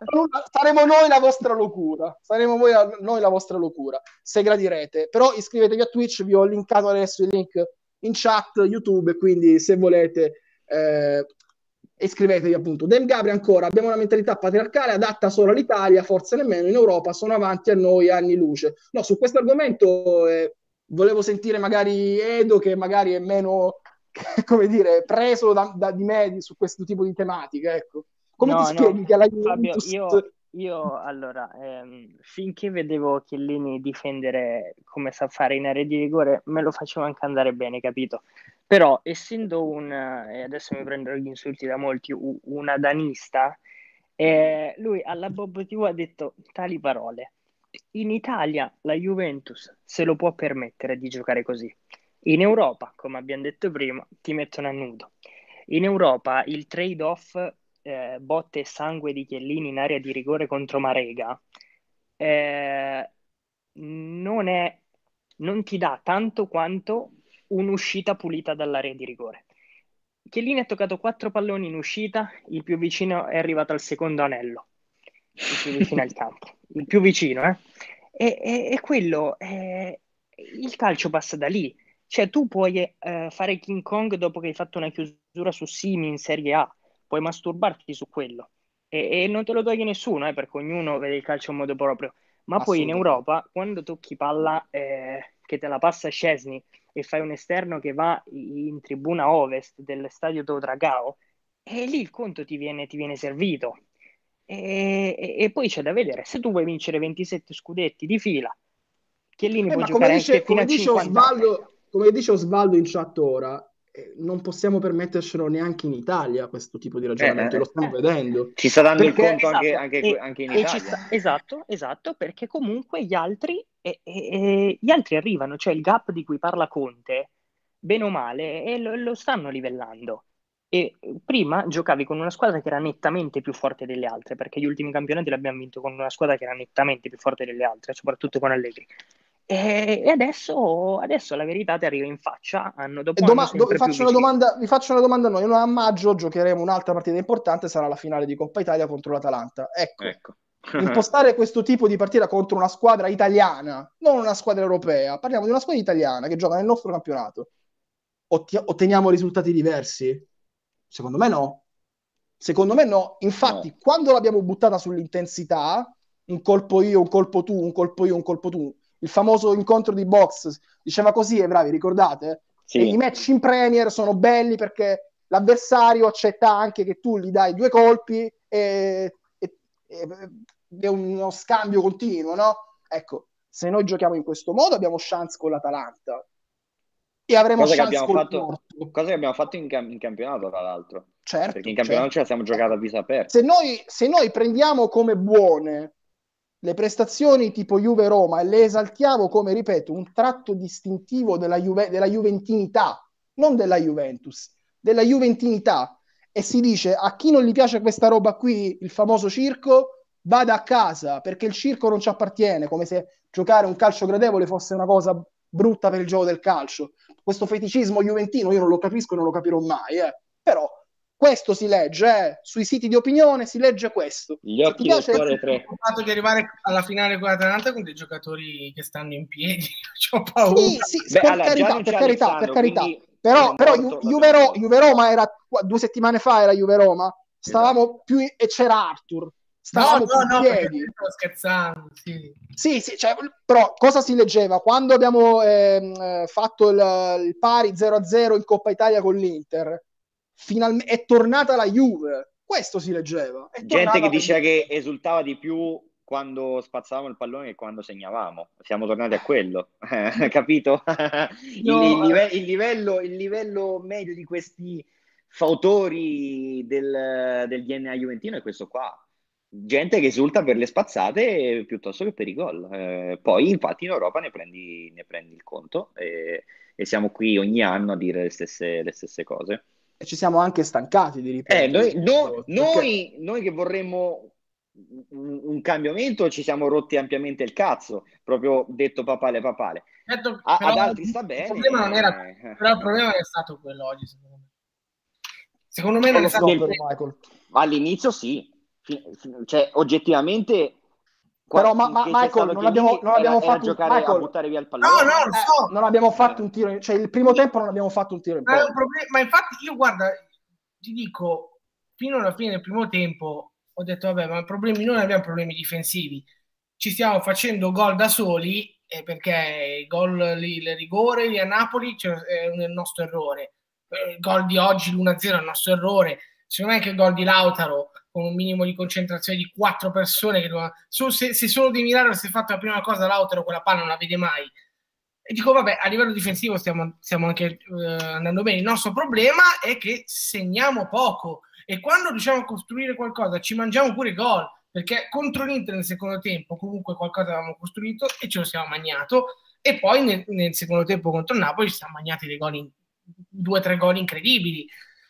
saremo noi la vostra locura. Saremo voi la, noi la vostra locura, se gradirete. Però iscrivetevi a Twitch, vi ho linkato adesso il link in chat YouTube, quindi se volete eh, iscrivetevi appunto. Dem Gabri ancora, abbiamo una mentalità patriarcale adatta solo all'Italia, forse nemmeno in Europa, sono avanti a noi anni luce. No, su questo argomento eh, volevo sentire magari Edo che magari è meno, *laughs* come dire, preso da, da, di me su questo tipo di tematiche, ecco. Come no, ti spieghi no, che la Juventus... Fabio, io, io allora, ehm, finché vedevo Chiellini difendere come sa fare in area di rigore, me lo facevo anche andare bene, capito? Però essendo un, e adesso mi prenderò gli insulti da molti, un adanista, eh, lui alla Bob TV ha detto tali parole. In Italia la Juventus se lo può permettere di giocare così. In Europa, come abbiamo detto prima, ti mettono a nudo. In Europa il trade-off eh, botte e sangue di Chiellini in area di rigore contro Marega eh, non, è, non ti dà tanto quanto un'uscita pulita dall'area di rigore. Chiellini ha toccato quattro palloni in uscita, il più vicino è arrivato al secondo anello, il più vicino al campo, il più vicino, eh? E, e, e quello, eh, il calcio passa da lì. Cioè tu puoi eh, fare King Kong dopo che hai fatto una chiusura su Simi in Serie A, puoi masturbarti su quello. E, e non te lo toglie nessuno, eh, perché ognuno vede il calcio in modo proprio. Ma poi in Europa, quando tocchi palla eh, che te la passa Scesni e fai un esterno che va in tribuna ovest del stadio Dragao, e lì il conto ti viene, ti viene servito. E, e, e, poi c'è da vedere, se tu vuoi vincere 27 scudetti di fila, Chiellini eh, può giocare dice, anche fino a 50 Osvaldo, Come dice Osvaldo in chat ora, eh, non possiamo permettercelo neanche in Italia questo tipo di ragionamento, eh, lo stiamo eh, vedendo. Ci sta dando perché, il conto esatto, anche, anche, e, anche, in Italia. Sta, esatto, esatto, perché comunque gli altri, eh, eh, gli altri arrivano, cioè il gap di cui parla Conte, bene o male, lo, lo stanno livellando. E prima giocavi con una squadra che era nettamente più forte delle altre, perché gli ultimi campionati l'abbiamo vinto con una squadra che era nettamente più forte delle altre, soprattutto con Allegri. E, adesso, adesso, la verità ti arriva in faccia. Anno dopo Doma- anno do- vi, faccio una domanda, vi faccio una domanda a noi. A maggio giocheremo un'altra partita importante, sarà la finale di Coppa Italia contro l'Atalanta. Ecco, ecco. *laughs* impostare questo tipo di partita contro una squadra italiana, non una squadra europea, parliamo di una squadra italiana che gioca nel nostro campionato. Otti- otteniamo risultati diversi? Secondo me no. Secondo me no. Infatti, no. quando l'abbiamo buttata sull'intensità, un colpo io, un colpo tu, un colpo io, un colpo tu, il famoso incontro di box, diceva così, e eh, bravi, ricordate? Sì. I match in Premier sono belli perché l'avversario accetta anche che tu gli dai due colpi e, e, e è uno scambio continuo, no? Ecco, se noi giochiamo in questo modo abbiamo chance con l'Atalanta e avremo cosa chance con fatto, Cosa che abbiamo fatto in, cam- in campionato, tra l'altro. Certo, perché in campionato certo. ce la siamo giocata a visa aperta. Se noi, se noi prendiamo come buone le prestazioni tipo Juve-Roma e le esaltiamo come, ripeto, un tratto distintivo della, Juve, della Juventinità, non della Juventus, della Juventinità. E si dice a chi non gli piace questa roba qui, il famoso circo, vada a casa perché il circo non ci appartiene, come se giocare un calcio gradevole fosse una cosa brutta per il gioco del calcio. Questo feticismo juventino io non lo capisco e non lo capirò mai, eh. però questo si legge, eh. sui siti di opinione si legge questo. Gli occhi del cuore tre. Il fatto di arrivare alla finale con l'Atalanta con dei giocatori che stanno in piedi, *laughs* ho paura. Sì, sì, Beh, per, allora, carità, per carità, per carità, Però, però Ju- Juve, Ro- Juve Roma era due settimane fa era Juve Roma, stavamo esatto. più in- e c'era Arthur. Stavamo no, no, no, piedi. Sto scherzando, sì. Sì, sì, cioè, però cosa si leggeva? Quando abbiamo eh, fatto il, il pari 0-0 in Coppa Italia con l'Inter, finalmente è tornata la Juve. Questo si leggeva. Gente che diceva che esultava di più quando spazzavamo il pallone che quando segnavamo. Siamo tornati a quello, *laughs* capito? No, *laughs* il, il, live- il, livello, il, livello, medio di questi fautori del, del DNA juventino è questo qua. Gente che esulta per le spazzate piuttosto che per i gol. Eh, poi, infatti, in Europa ne prendi, ne prendi il conto e, e, siamo qui ogni anno a dire le stesse, le stesse cose. E ci siamo anche stancati di ripetere. Eh, noi, no, noi, noi, che vorremmo un, un, cambiamento ci siamo rotti ampiamente il cazzo, proprio detto papale papale. Certo, a, ad altri sta bene. Il problema non era, eh. però il problema è stato quello oggi, secondo me. Secondo me non è stato Michael. All'inizio sì, cioè oggettivamente però ma, ma Michael non abbiamo, non abbiamo fatto giocare Michael, a buttare via il pallone. No, no, so. eh, non abbiamo fatto un tiro cioè il primo tempo non abbiamo fatto un tiro in ma, problem- ma infatti io guarda ti dico fino alla fine del primo tempo ho detto vabbè ma problemi non abbiamo problemi difensivi. Ci stiamo facendo gol da soli eh, perché i gol lì, il rigore lì a Napoli cioè, è il nostro errore. Il gol di oggi l'1-0 è il nostro errore. Secondo me anche il gol di Lautaro con un minimo di concentrazione di quattro persone che dovevano... se, se, solo di Milano è fatto la prima cosa Lautaro quella palla non la vede mai. E dico vabbè a livello difensivo stiamo, stiamo anche eh, andando bene. Il nostro problema è che segniamo poco. E quando riusciamo a costruire qualcosa ci mangiamo pure gol perché contro l'Inter nel secondo tempo comunque qualcosa avevamo costruito e ce lo siamo magnato. E poi nel, nel secondo tempo contro il Napoli ci siamo magnati dei gol in, due o tre gol incredibili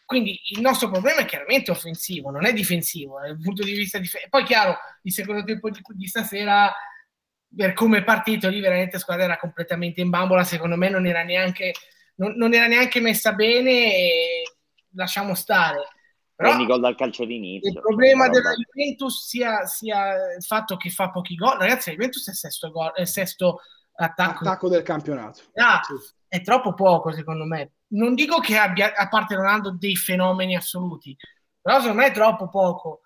quindi il nostro problema è chiaramente offensivo, non è difensivo. Dal punto di vista dif- Poi, chiaro, il secondo tempo di, di stasera, per come è partito, lì veramente la squadra era completamente in bambola. Secondo me non era neanche, non, non era neanche messa bene. E lasciamo stare. Però Prendi gol dal calcio d'inizio. Il problema della Juventus sia, sia, il fatto che fa pochi gol. Ragazzi, la Juventus è il sesto, gol, è il sesto attacco. attacco del campionato. Ah, è troppo poco, secondo me non dico che abbia, a parte Ronaldo, dei fenomeni assoluti, però secondo me è troppo poco.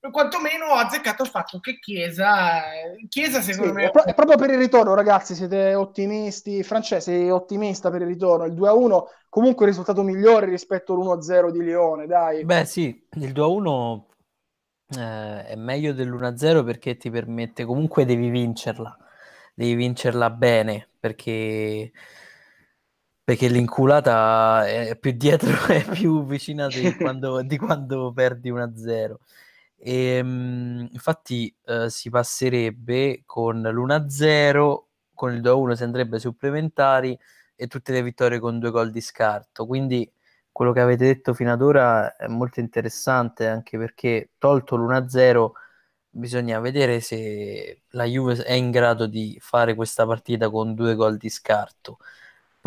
Per quantomeno ho azzeccato il fatto che Chiesa, Chiesa secondo sì, me... È, pro- è, proprio per il ritorno, ragazzi, siete ottimisti. Francese, sei ottimista per il ritorno. Il 2-1 comunque è il risultato migliore rispetto all'1-0 di Lione, dai. Beh sì, il 2-1 eh, è meglio dell'1-0 perché ti permette, comunque devi vincerla, devi vincerla bene, perché perché l'inculata è più dietro, *laughs* è più vicina di *laughs* quando, di quando perdi 1-0. E, ehm, infatti eh, si passerebbe con l'1-0, con il 2-1 si andrebbe supplementari e tutte le vittorie con due gol di scarto. Quindi quello che avete detto fino ad ora è molto interessante anche perché tolto l'1-0 bisogna vedere se la Juve è in grado di fare questa partita con due gol di scarto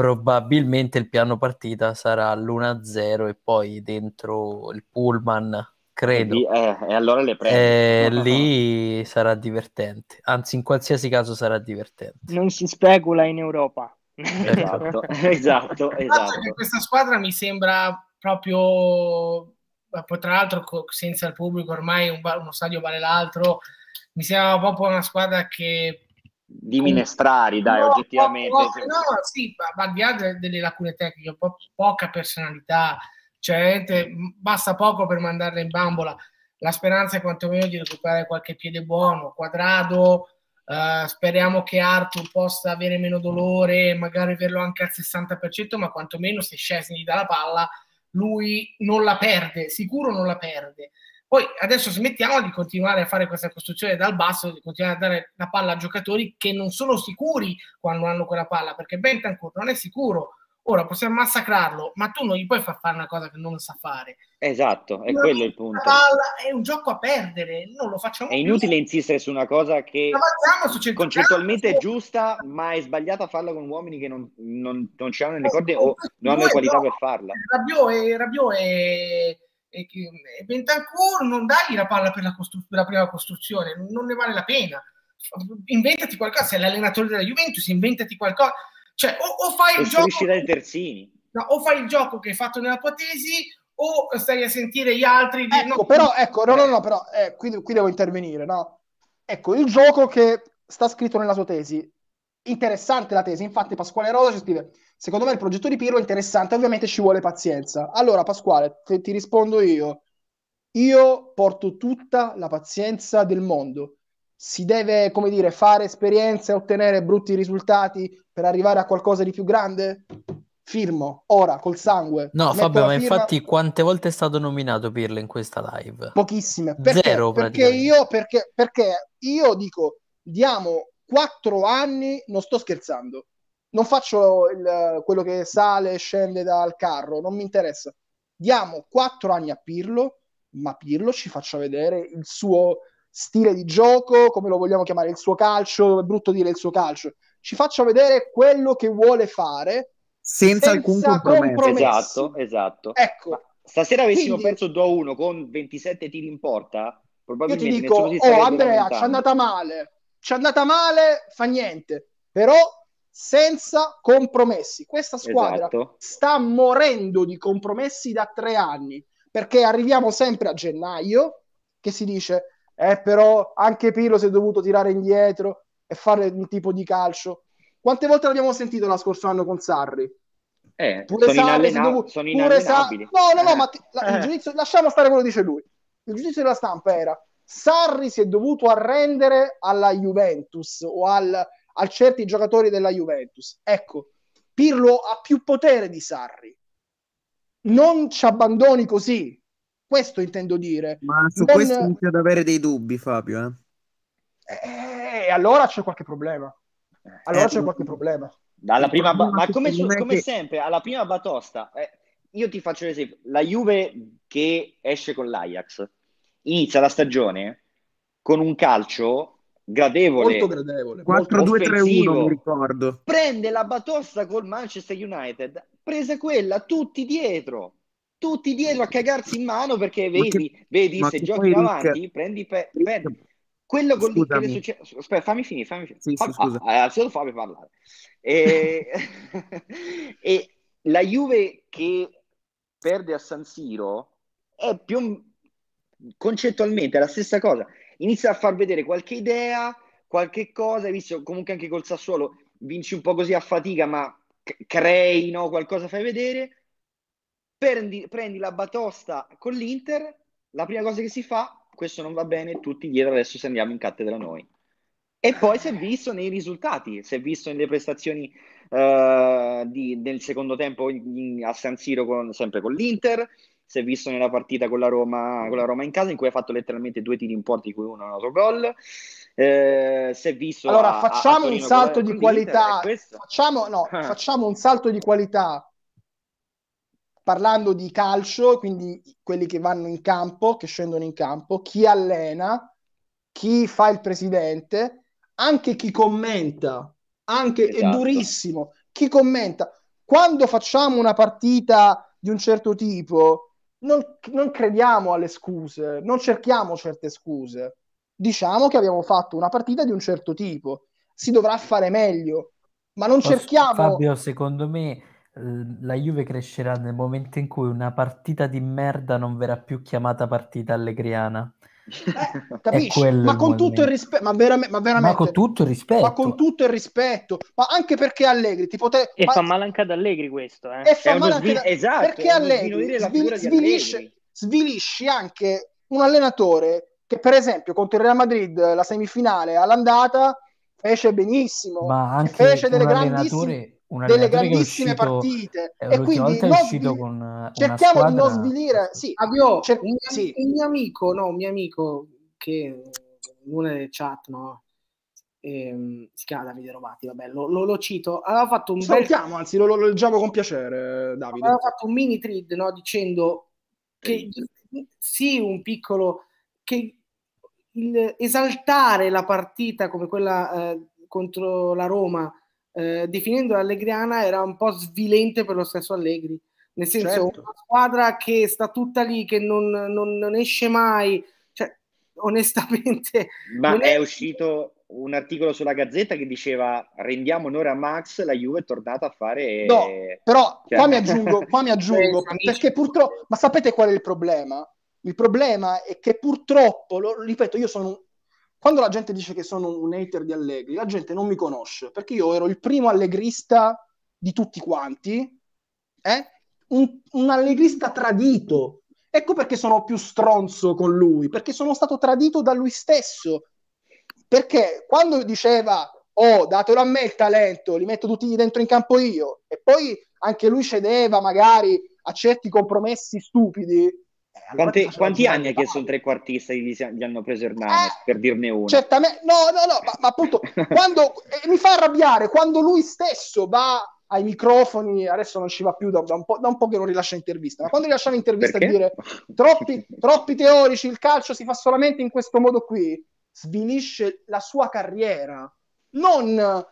probabilmente il piano partita sarà l'1-0 e poi dentro il pullman credo. E, eh, e allora le prendo e *laughs* lì sarà divertente. Anzi in qualsiasi caso sarà divertente. Non si specula in Europa. Esatto *laughs* esatto, esatto. questa squadra mi sembra proprio poi tra l'altro senza il pubblico ormai un, uno stadio vale l'altro. Mi sembra proprio una squadra che di minestrari, dai, no, oggettivamente. No, no, sì, ma al di là delle lacune tecniche, po- poca personalità, cioè basta poco per mandarla in bambola. La speranza è quantomeno di recuperare qualche piede buono, quadrado. Uh, speriamo che Arthur possa avere meno dolore, magari averlo anche al 60%, ma quantomeno se Scesni dà la palla, lui non la perde, sicuro non la perde. Poi adesso smettiamo di continuare a fare questa costruzione dal basso, di continuare a dare la palla a giocatori che non sono sicuri quando hanno quella palla, perché Bentancur non è sicuro. Ora possiamo massacrarlo, ma tu non gli puoi far fare una cosa che non sa fare. Esatto, è non quello il punto. Palla è un gioco a perdere, non lo facciamo È inutile più. insistere su una cosa che concettualmente è giusta, ma è sbagliata farla con uomini che non, non, non ci hanno le corde o non hanno le qualità per farla. Rabiot è, Rabiot è e, e Bentancur non dagli la palla per la, costru- la, prima costruzione, non ne vale la pena. Inventati qualcosa, sei l'allenatore della Juventus, inventati qualcosa. Cioè, o, o fai il gioco. dai terzini. No, o fai il gioco che hai fatto nella tua tesi, o stai a sentire gli altri. Di... Ecco, no, però, ecco, no, no, no, però, eh, qui, qui devo intervenire, no? Ecco, il gioco che sta scritto nella sua tesi, interessante la tesi, infatti Pasquale Rosa ci scrive Secondo me il progetto di Pirlo è interessante, ovviamente ci vuole pazienza. Allora, Pasquale, te, ti rispondo io. Io porto tutta la pazienza del mondo. Si deve, come dire, fare esperienze e ottenere brutti risultati per arrivare a qualcosa di più grande? firmo ora col sangue. No, Fabio, ma infatti quante volte è stato nominato Pirlo in questa live? Pochissime. Perché? Zero, perché io, perché, perché io dico, diamo quattro anni, non sto scherzando, non faccio il, quello che sale e scende dal carro, non mi interessa. Diamo quattro anni a Pirlo, ma Pirlo ci faccia vedere il suo stile di gioco, come lo vogliamo chiamare, il suo calcio, è brutto dire il suo calcio, ci faccia vedere quello che vuole fare senza, senza alcun compromesso. Esatto, esatto. Ecco. Ma stasera avessimo Quindi, perso 2-1 con 27 tiri in porta, probabilmente io ti dico, oh Andrea, ci è andata male, ci è andata male, fa niente, però senza compromessi. Questa squadra esatto. sta morendo di compromessi da tre anni, perché arriviamo sempre a gennaio che si dice, eh però anche Piro si è dovuto tirare indietro e fare un tipo di calcio. Quante volte l'abbiamo sentito lo scorso anno con Sarri? Eh, pure sono, Sarri inallena- dovuto, sono inallenabili. Sa- no, no, no, eh. ma ti, la, il giudizio, lasciamo stare quello che dice lui. Il giudizio della stampa era Sarri si è dovuto arrendere alla Juventus o al, a certi giocatori della Juventus. Ecco, Pirlo ha più potere di Sarri. Non ci abbandoni così. Questo intendo dire. Ma su non... questo inizio ad avere dei dubbi, Fabio. Eh? Eh, allora c'è qualche problema. Allora eh, c'è qualche problema. Dalla prima ba- ma come, su, come che... sempre, alla prima batosta, eh, io ti faccio l'esempio, la Juve che esce con l'Ajax inizia la stagione con un calcio gradevole, molto gradevole. 4-2-3-1 mi ricordo. Prende la batosta col Manchester United prese quella tutti dietro tutti dietro a cagarsi in mano perché vedi, che, vedi se giochi in avanti prendi, pe- prendi. quello con lì che succede aspetta fammi finire fammi finire. Sì, sì, scusa. Ah, ah, fammi parlare. E... *laughs* e la Juve che perde a San Siro è più concettualmente la stessa cosa. Inizia a far vedere qualche idea, qualche cosa, hai visto comunque anche col Sassuolo, vinci un po' così a fatica, ma crei no? qualcosa, fai vedere. Prendi, prendi la batosta con l'Inter, la prima cosa che si fa, questo non va bene, tutti dietro, adesso se andiamo in cattedra noi. E poi si è visto nei risultati, si è visto nelle prestazioni uh, di, nel secondo tempo in, a San Siro con, sempre con l'Inter, si è visto nella partita con la, Roma, con la Roma in casa in cui ha fatto letteralmente due tiri in porta di cui uno è un autogol. Eh, si è visto allora a, facciamo a un salto di qualità facciamo, no, *laughs* facciamo un salto di qualità parlando di calcio quindi quelli che vanno in campo che scendono in campo chi allena chi fa il presidente anche chi commenta, anche esatto. è durissimo, chi commenta. Quando facciamo una partita di un certo tipo, non, non crediamo alle scuse, non cerchiamo certe scuse. Diciamo che abbiamo fatto una partita di un certo tipo, si dovrà fare meglio, ma non Posso, cerchiamo... Fabio, secondo me la Juve crescerà nel momento in cui una partita di merda non verrà più chiamata partita allegriana. Eh, *laughs* capisci? Ma con tutto il rispetto, ma, vera- ma, veramente, ma con tutto il rispetto, ma con tutto il rispetto, ma anche perché Allegri ti pote- e ma... fa male anche ad Allegri questo, eh? E fa male anche da... esatto, perché Allegri svil- svilisce, svilisci anche un allenatore che per esempio contro il Real Madrid la semifinale all'andata fece benissimo, ma anche fece delle grandissime delle grandissime uscito, partite. e quindi non, con cerchiamo squadra... di non svilire sì, Fabio, cer- un, sì. un mio amico no, un mio amico che in una delle chat no ehm, si chiama Davide Rovati vabbè lo, lo, lo cito. Aveva fatto un salutiamo bel... anzi lo, lo, leggiamo con piacere Davide. Aveva fatto un mini thread no, dicendo che sì un piccolo che il, esaltare la partita come quella eh, contro la Roma eh, definendo l'Allegriana era un po' svilente per lo stesso Allegri. Nel senso, certo. una squadra che sta tutta lì, che non, non, non esce mai, cioè, *laughs* onestamente... Ma è... è... uscito un articolo sulla Gazzetta che diceva rendiamo onore a Max, la Juve è tornata a fare... No, però cioè... qua mi aggiungo, qua mi *laughs* aggiungo perché purtroppo... Ma sapete qual è il problema? Il problema è che purtroppo, lo ripeto, io sono quando la gente dice che sono un hater di Allegri, la gente non mi conosce, perché io ero il primo allegrista di tutti quanti, eh? un, un allegrista tradito. Ecco perché sono più stronzo con lui, perché sono stato tradito da lui stesso. Perché quando diceva oh, datelo a me il talento, li metto tutti dentro in campo io. E poi anche lui cedeva magari a certi compromessi stupidi. Quanti, quanti anni ha chiesto un trequartista gli, gli hanno preso Hernanes, eh, per dirne uno? Certamente, no, no, no, ma, ma appunto, *laughs* quando, eh, mi fa arrabbiare quando lui stesso va ai microfoni, adesso non ci va più da, da, un, po', da un, po', che non rilascia intervista, ma quando rilascia un'intervista a dire troppi, troppi teorici, il calcio si fa solamente in questo modo qui, svilisce la sua carriera, non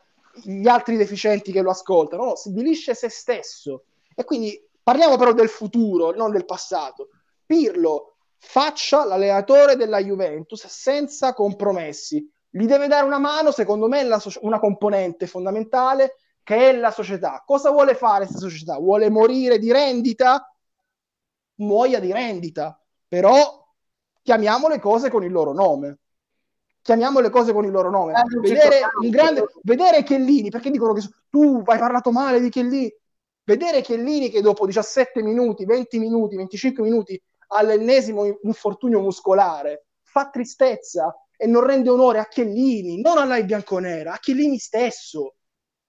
gli altri deficienti che lo ascoltano, no, svilisce se stesso. E quindi parliamo però del futuro, non del passato. Pirlo faccia l'allenatore della Juventus senza compromessi. Gli deve dare una mano, secondo me, una componente fondamentale che è la società. Cosa vuole fare questa società? Vuole morire di rendita? Muoia di rendita, però chiamiamo le cose con il loro nome. Chiamiamo le cose con il loro nome. Eh, vedere, un grande, vedere Chiellini, perché dicono che tu hai parlato male di Chiellini. Vedere Chiellini che dopo 17 minuti, 20 minuti, 25 minuti all'ennesimo infortunio muscolare fa tristezza e non rende onore a Chiellini, non alla bianconera, a Chiellini stesso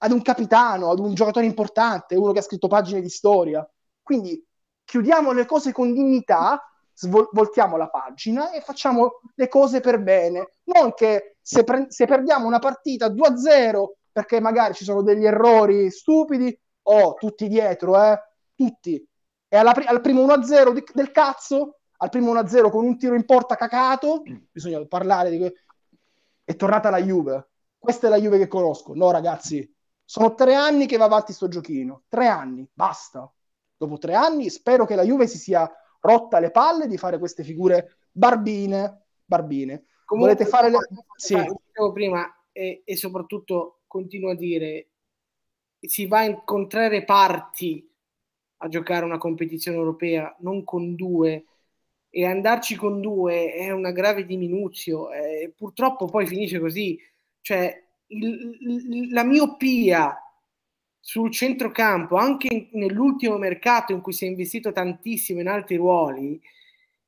ad un capitano, ad un giocatore importante, uno che ha scritto pagine di storia. Quindi chiudiamo le cose con dignità, svoltiamo la pagina e facciamo le cose per bene. Non che se, pre- se perdiamo una partita 2-0 perché magari ci sono degli errori stupidi, oh, tutti dietro, eh, tutti. E pri- al primo 1-0 di- del cazzo, al primo 1-0 con un tiro in porta cacato, bisogna parlare di... Que- è tornata la Juve. Questa è la Juve che conosco. No, ragazzi, sono tre anni che va avanti sto giochino, tre anni, basta. Dopo tre anni spero che la Juve si sia rotta le palle di fare queste figure barbine, barbine. Comunque, Volete fare le... Sì. Dicevo prima, e, e soprattutto continuo a dire, si va a incontrare parti a giocare una competizione europea, non con due, e andarci con due è una grave diminuzio. Eh, purtroppo poi finisce così. Cioè, il, la miopia sul centrocampo, anche nell'ultimo mercato in cui si è investito tantissimo in altri ruoli,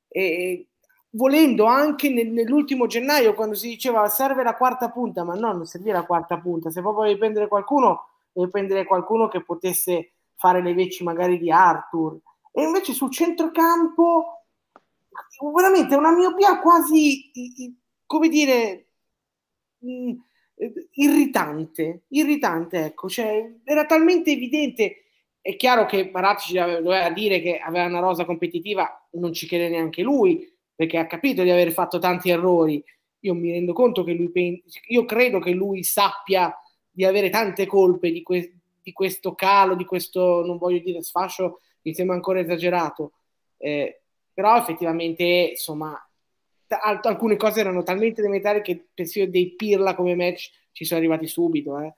e, volendo anche nel, nell'ultimo gennaio quando si diceva serve la quarta punta, ma no, non serviva la quarta punta, se proprio devi prendere qualcuno, devi prendere qualcuno che potesse fare le veci magari di Arthur. E invece sul centrocampo, veramente una miopia quasi, come dire, mh, irritante, irritante, ecco, cioè, era talmente evidente. È chiaro che Marazzi doveva dire che aveva una rosa competitiva, non ci crede neanche lui, perché ha capito di aver fatto tanti errori. Io mi rendo conto che lui, io credo che lui sappia di avere tante colpe di, que- di questo calo, di questo, non voglio dire sfascio, mi sembra ancora esagerato. Eh, però effettivamente, insomma, alcune cose erano talmente elementari che persino dei pirla come match ci sono arrivati subito. Eh.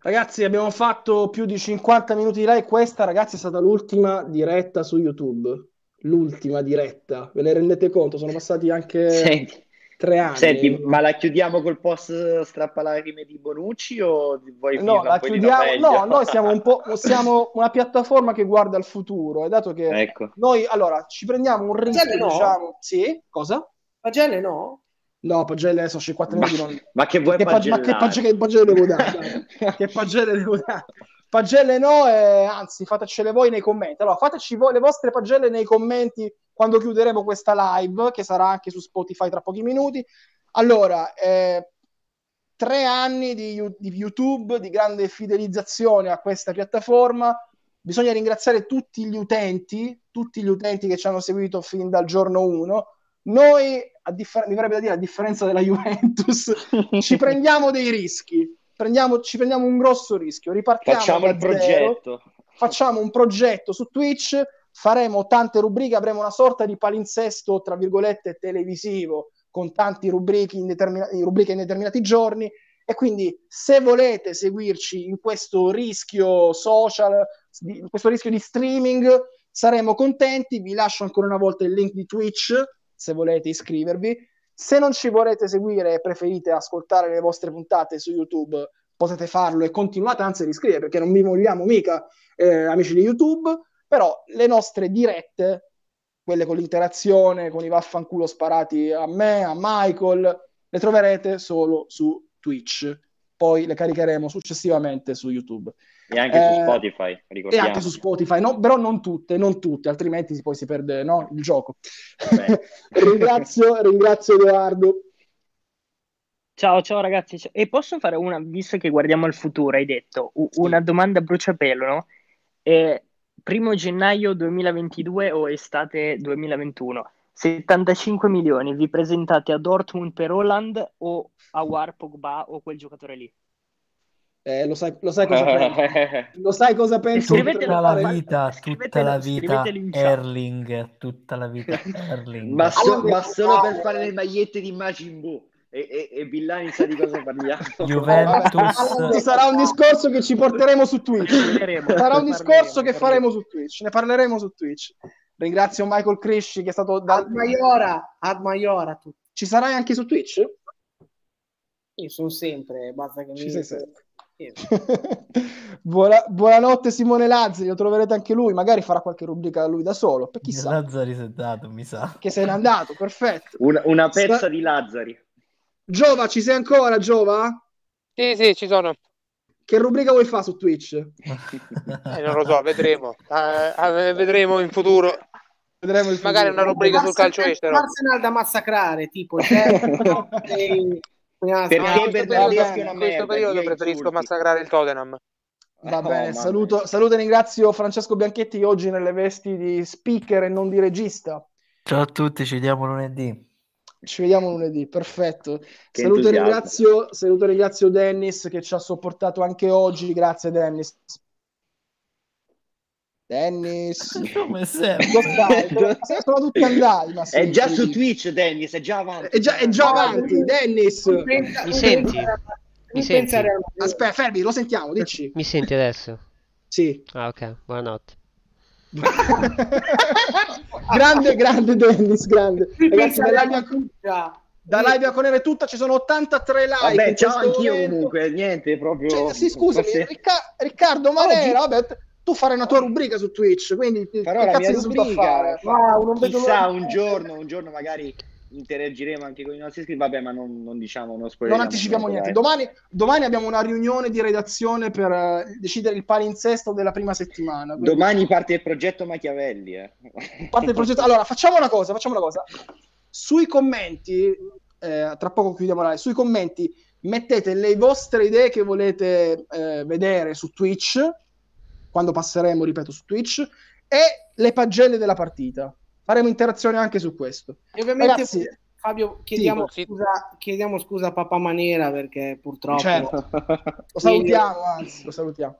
Ragazzi, abbiamo fatto più di 50 minuti di live. Questa, ragazzi, è stata l'ultima diretta su YouTube. L'ultima diretta, ve ne rendete conto? Sono passati anche Senti, tre anni. Senti, ma la chiudiamo col post strappalacrime di Bonucci o vuoi No, la chiudiamo. No, noi *laughs* siamo un po' siamo una piattaforma che guarda al futuro. E dato che ecco. noi allora ci prendiamo un rischio, no. diciamo. Sì, cosa? Pagelle no? No, Pagelle adesso 50 minuti non... Ma che vuoi che pag- Ma che pagelle devo dare? *laughs* che pagelle devo dare? Pagelle no, e anzi fatecele voi nei commenti. Allora, fateci voi le vostre pagelle nei commenti quando chiuderemo questa live, che sarà anche su Spotify tra pochi minuti. Allora, eh, tre anni di, di YouTube, di grande fidelizzazione a questa piattaforma. Bisogna ringraziare tutti gli utenti, tutti gli utenti che ci hanno seguito fin dal giorno 1 noi, differ- mi verrebbe da dire, a differenza della Juventus, *laughs* ci prendiamo dei rischi, prendiamo, ci prendiamo un grosso rischio, ripartiamo Facciamo il progetto. facciamo un progetto su Twitch, faremo tante rubriche, avremo una sorta di palinsesto, tra virgolette, televisivo, con tante rubriche in, determina- rubriche in determinati giorni, e quindi se volete seguirci in questo rischio social, in questo rischio di streaming, saremo contenti. Vi lascio ancora una volta il link di Twitch se volete iscrivervi. Se non ci volete seguire e preferite ascoltare le vostre puntate su YouTube, potete farlo e continuate anzi ad iscrivervi perché non vi vogliamo mica eh, amici di YouTube, però le nostre dirette, quelle con l'interazione, con i vaffanculo sparati a me, a Michael, le troverete solo su Twitch. poi le caricheremo successivamente su YouTube. E anche eh, su Spotify, ricordiamo. E anche su Spotify, no, però non tutte, non tutte, altrimenti poi si perde no, il gioco. *laughs* ringrazio, ringrazio Edoardo. Ciao, ciao ragazzi. E posso fare una, visto che guardiamo al futuro, hai detto, una domanda a bruciapelo, no? Eh, primo gennaio 2022 o estate 2021? 75 milioni, vi presentate a Dortmund per Holland o a War Pogba o quel giocatore lì? Eh, lo, sai, lo, sai, cosa *laughs* penso? lo sai cosa penso? Tutta la vita, tutta la vita Erling, tutta la vita Erling. ma, so, ma solo per fare le magliette di Majin Buu e, e, e Villani sa di cosa parliamo. *laughs* Juventus. Ci sarà un discorso che ci porteremo su Twitch. sarà un discorso che faremo su Twitch. Ne parleremo su Twitch. Ringrazio Michael Crisci che è stato da... Ad Maiora, ad Maiora Ci sarai anche su Twitch? Io sono sempre, basta che Ci mi... sei sempre. *laughs* Buona, buonanotte Simone Lazzari, lo troverete anche lui, magari farà qualche rubrica lui da solo, per chissà. *laughs* Lazzari si è dato, mi sa. Che se n'è andato, perfetto. *laughs* Una, una pezza Sta... di Lazzari. Giova, ci sei ancora, Giova? Sì, sì, ci sono. Che rubrica vuoi fare su Twitch? eh, non lo so, vedremo. Uh, vedremo in futuro. Vedremo il Magari una rubrica sul calcio estero. Arsenal da massacrare, tipo cioè, e... Perché no, Bernardeschi in questo periodo preferisco massacrare il Tottenham. Va bene, saluto, saluto e ringrazio Francesco Bianchetti oggi nelle vesti di speaker e non di regista. Ciao a tutti, ci vediamo lunedì. Ci vediamo lunedì, perfetto. saluto e, ringrazio, saluto e ringrazio Dennis che ci ha sopportato anche oggi. Grazie, Dennis. Dennis, *laughs* come sempre, sono tutti andati. È già su Twitch, Dennis. È già avanti. È già, è già avanti, Dennis. Mi senti? Mi senti? Aspetta, fermi, lo sentiamo. Dici. Mi senti adesso? Sì. Ah, ok. Buonanotte. *laughs* grande, grande Dennis, grande. Ragazzi, da live, da live a Conere tutta ci sono 83 like. Vabbè, ciao anch'io momento. comunque, niente, proprio... Cioè, sì, scusami. Ricca- Riccardo Manera, Oggi... vabbè, tu farai una tua rubrica su Twitch, quindi Però che cazzo rubrica, fare? Wow, chissà, un giorno, un giorno magari interagiremo anche con i nostri iscritti, vabbè, ma non, non diciamo, non Non anticipiamo niente. Domani, domani, abbiamo una riunione di redazione per uh, decidere il palinsesto della prima settimana. Quindi... Domani parte il progetto Machiavelli. Eh. Parte il progetto... Allora, facciamo una cosa, facciamo una cosa. Sui commenti, eh, tra poco chiudiamo la sui commenti mettete le vostre idee che volete eh, vedere su Twitch, quando passeremo, ripeto, su Twitch, e le pagelle della partita faremo interazione anche su questo. E ovviamente Ragazzi, Fabio chiediamo, sì, scusa, chiediamo scusa a Papa Manera perché purtroppo certo. *laughs* lo salutiamo, anzi, lo salutiamo.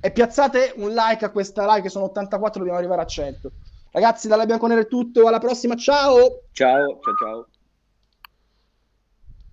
E piazzate un like a questa live che sono 84, dobbiamo arrivare a 100. Ragazzi, dalla Bianconera è tutto, alla prossima, ciao! Ciao, ciao, ciao.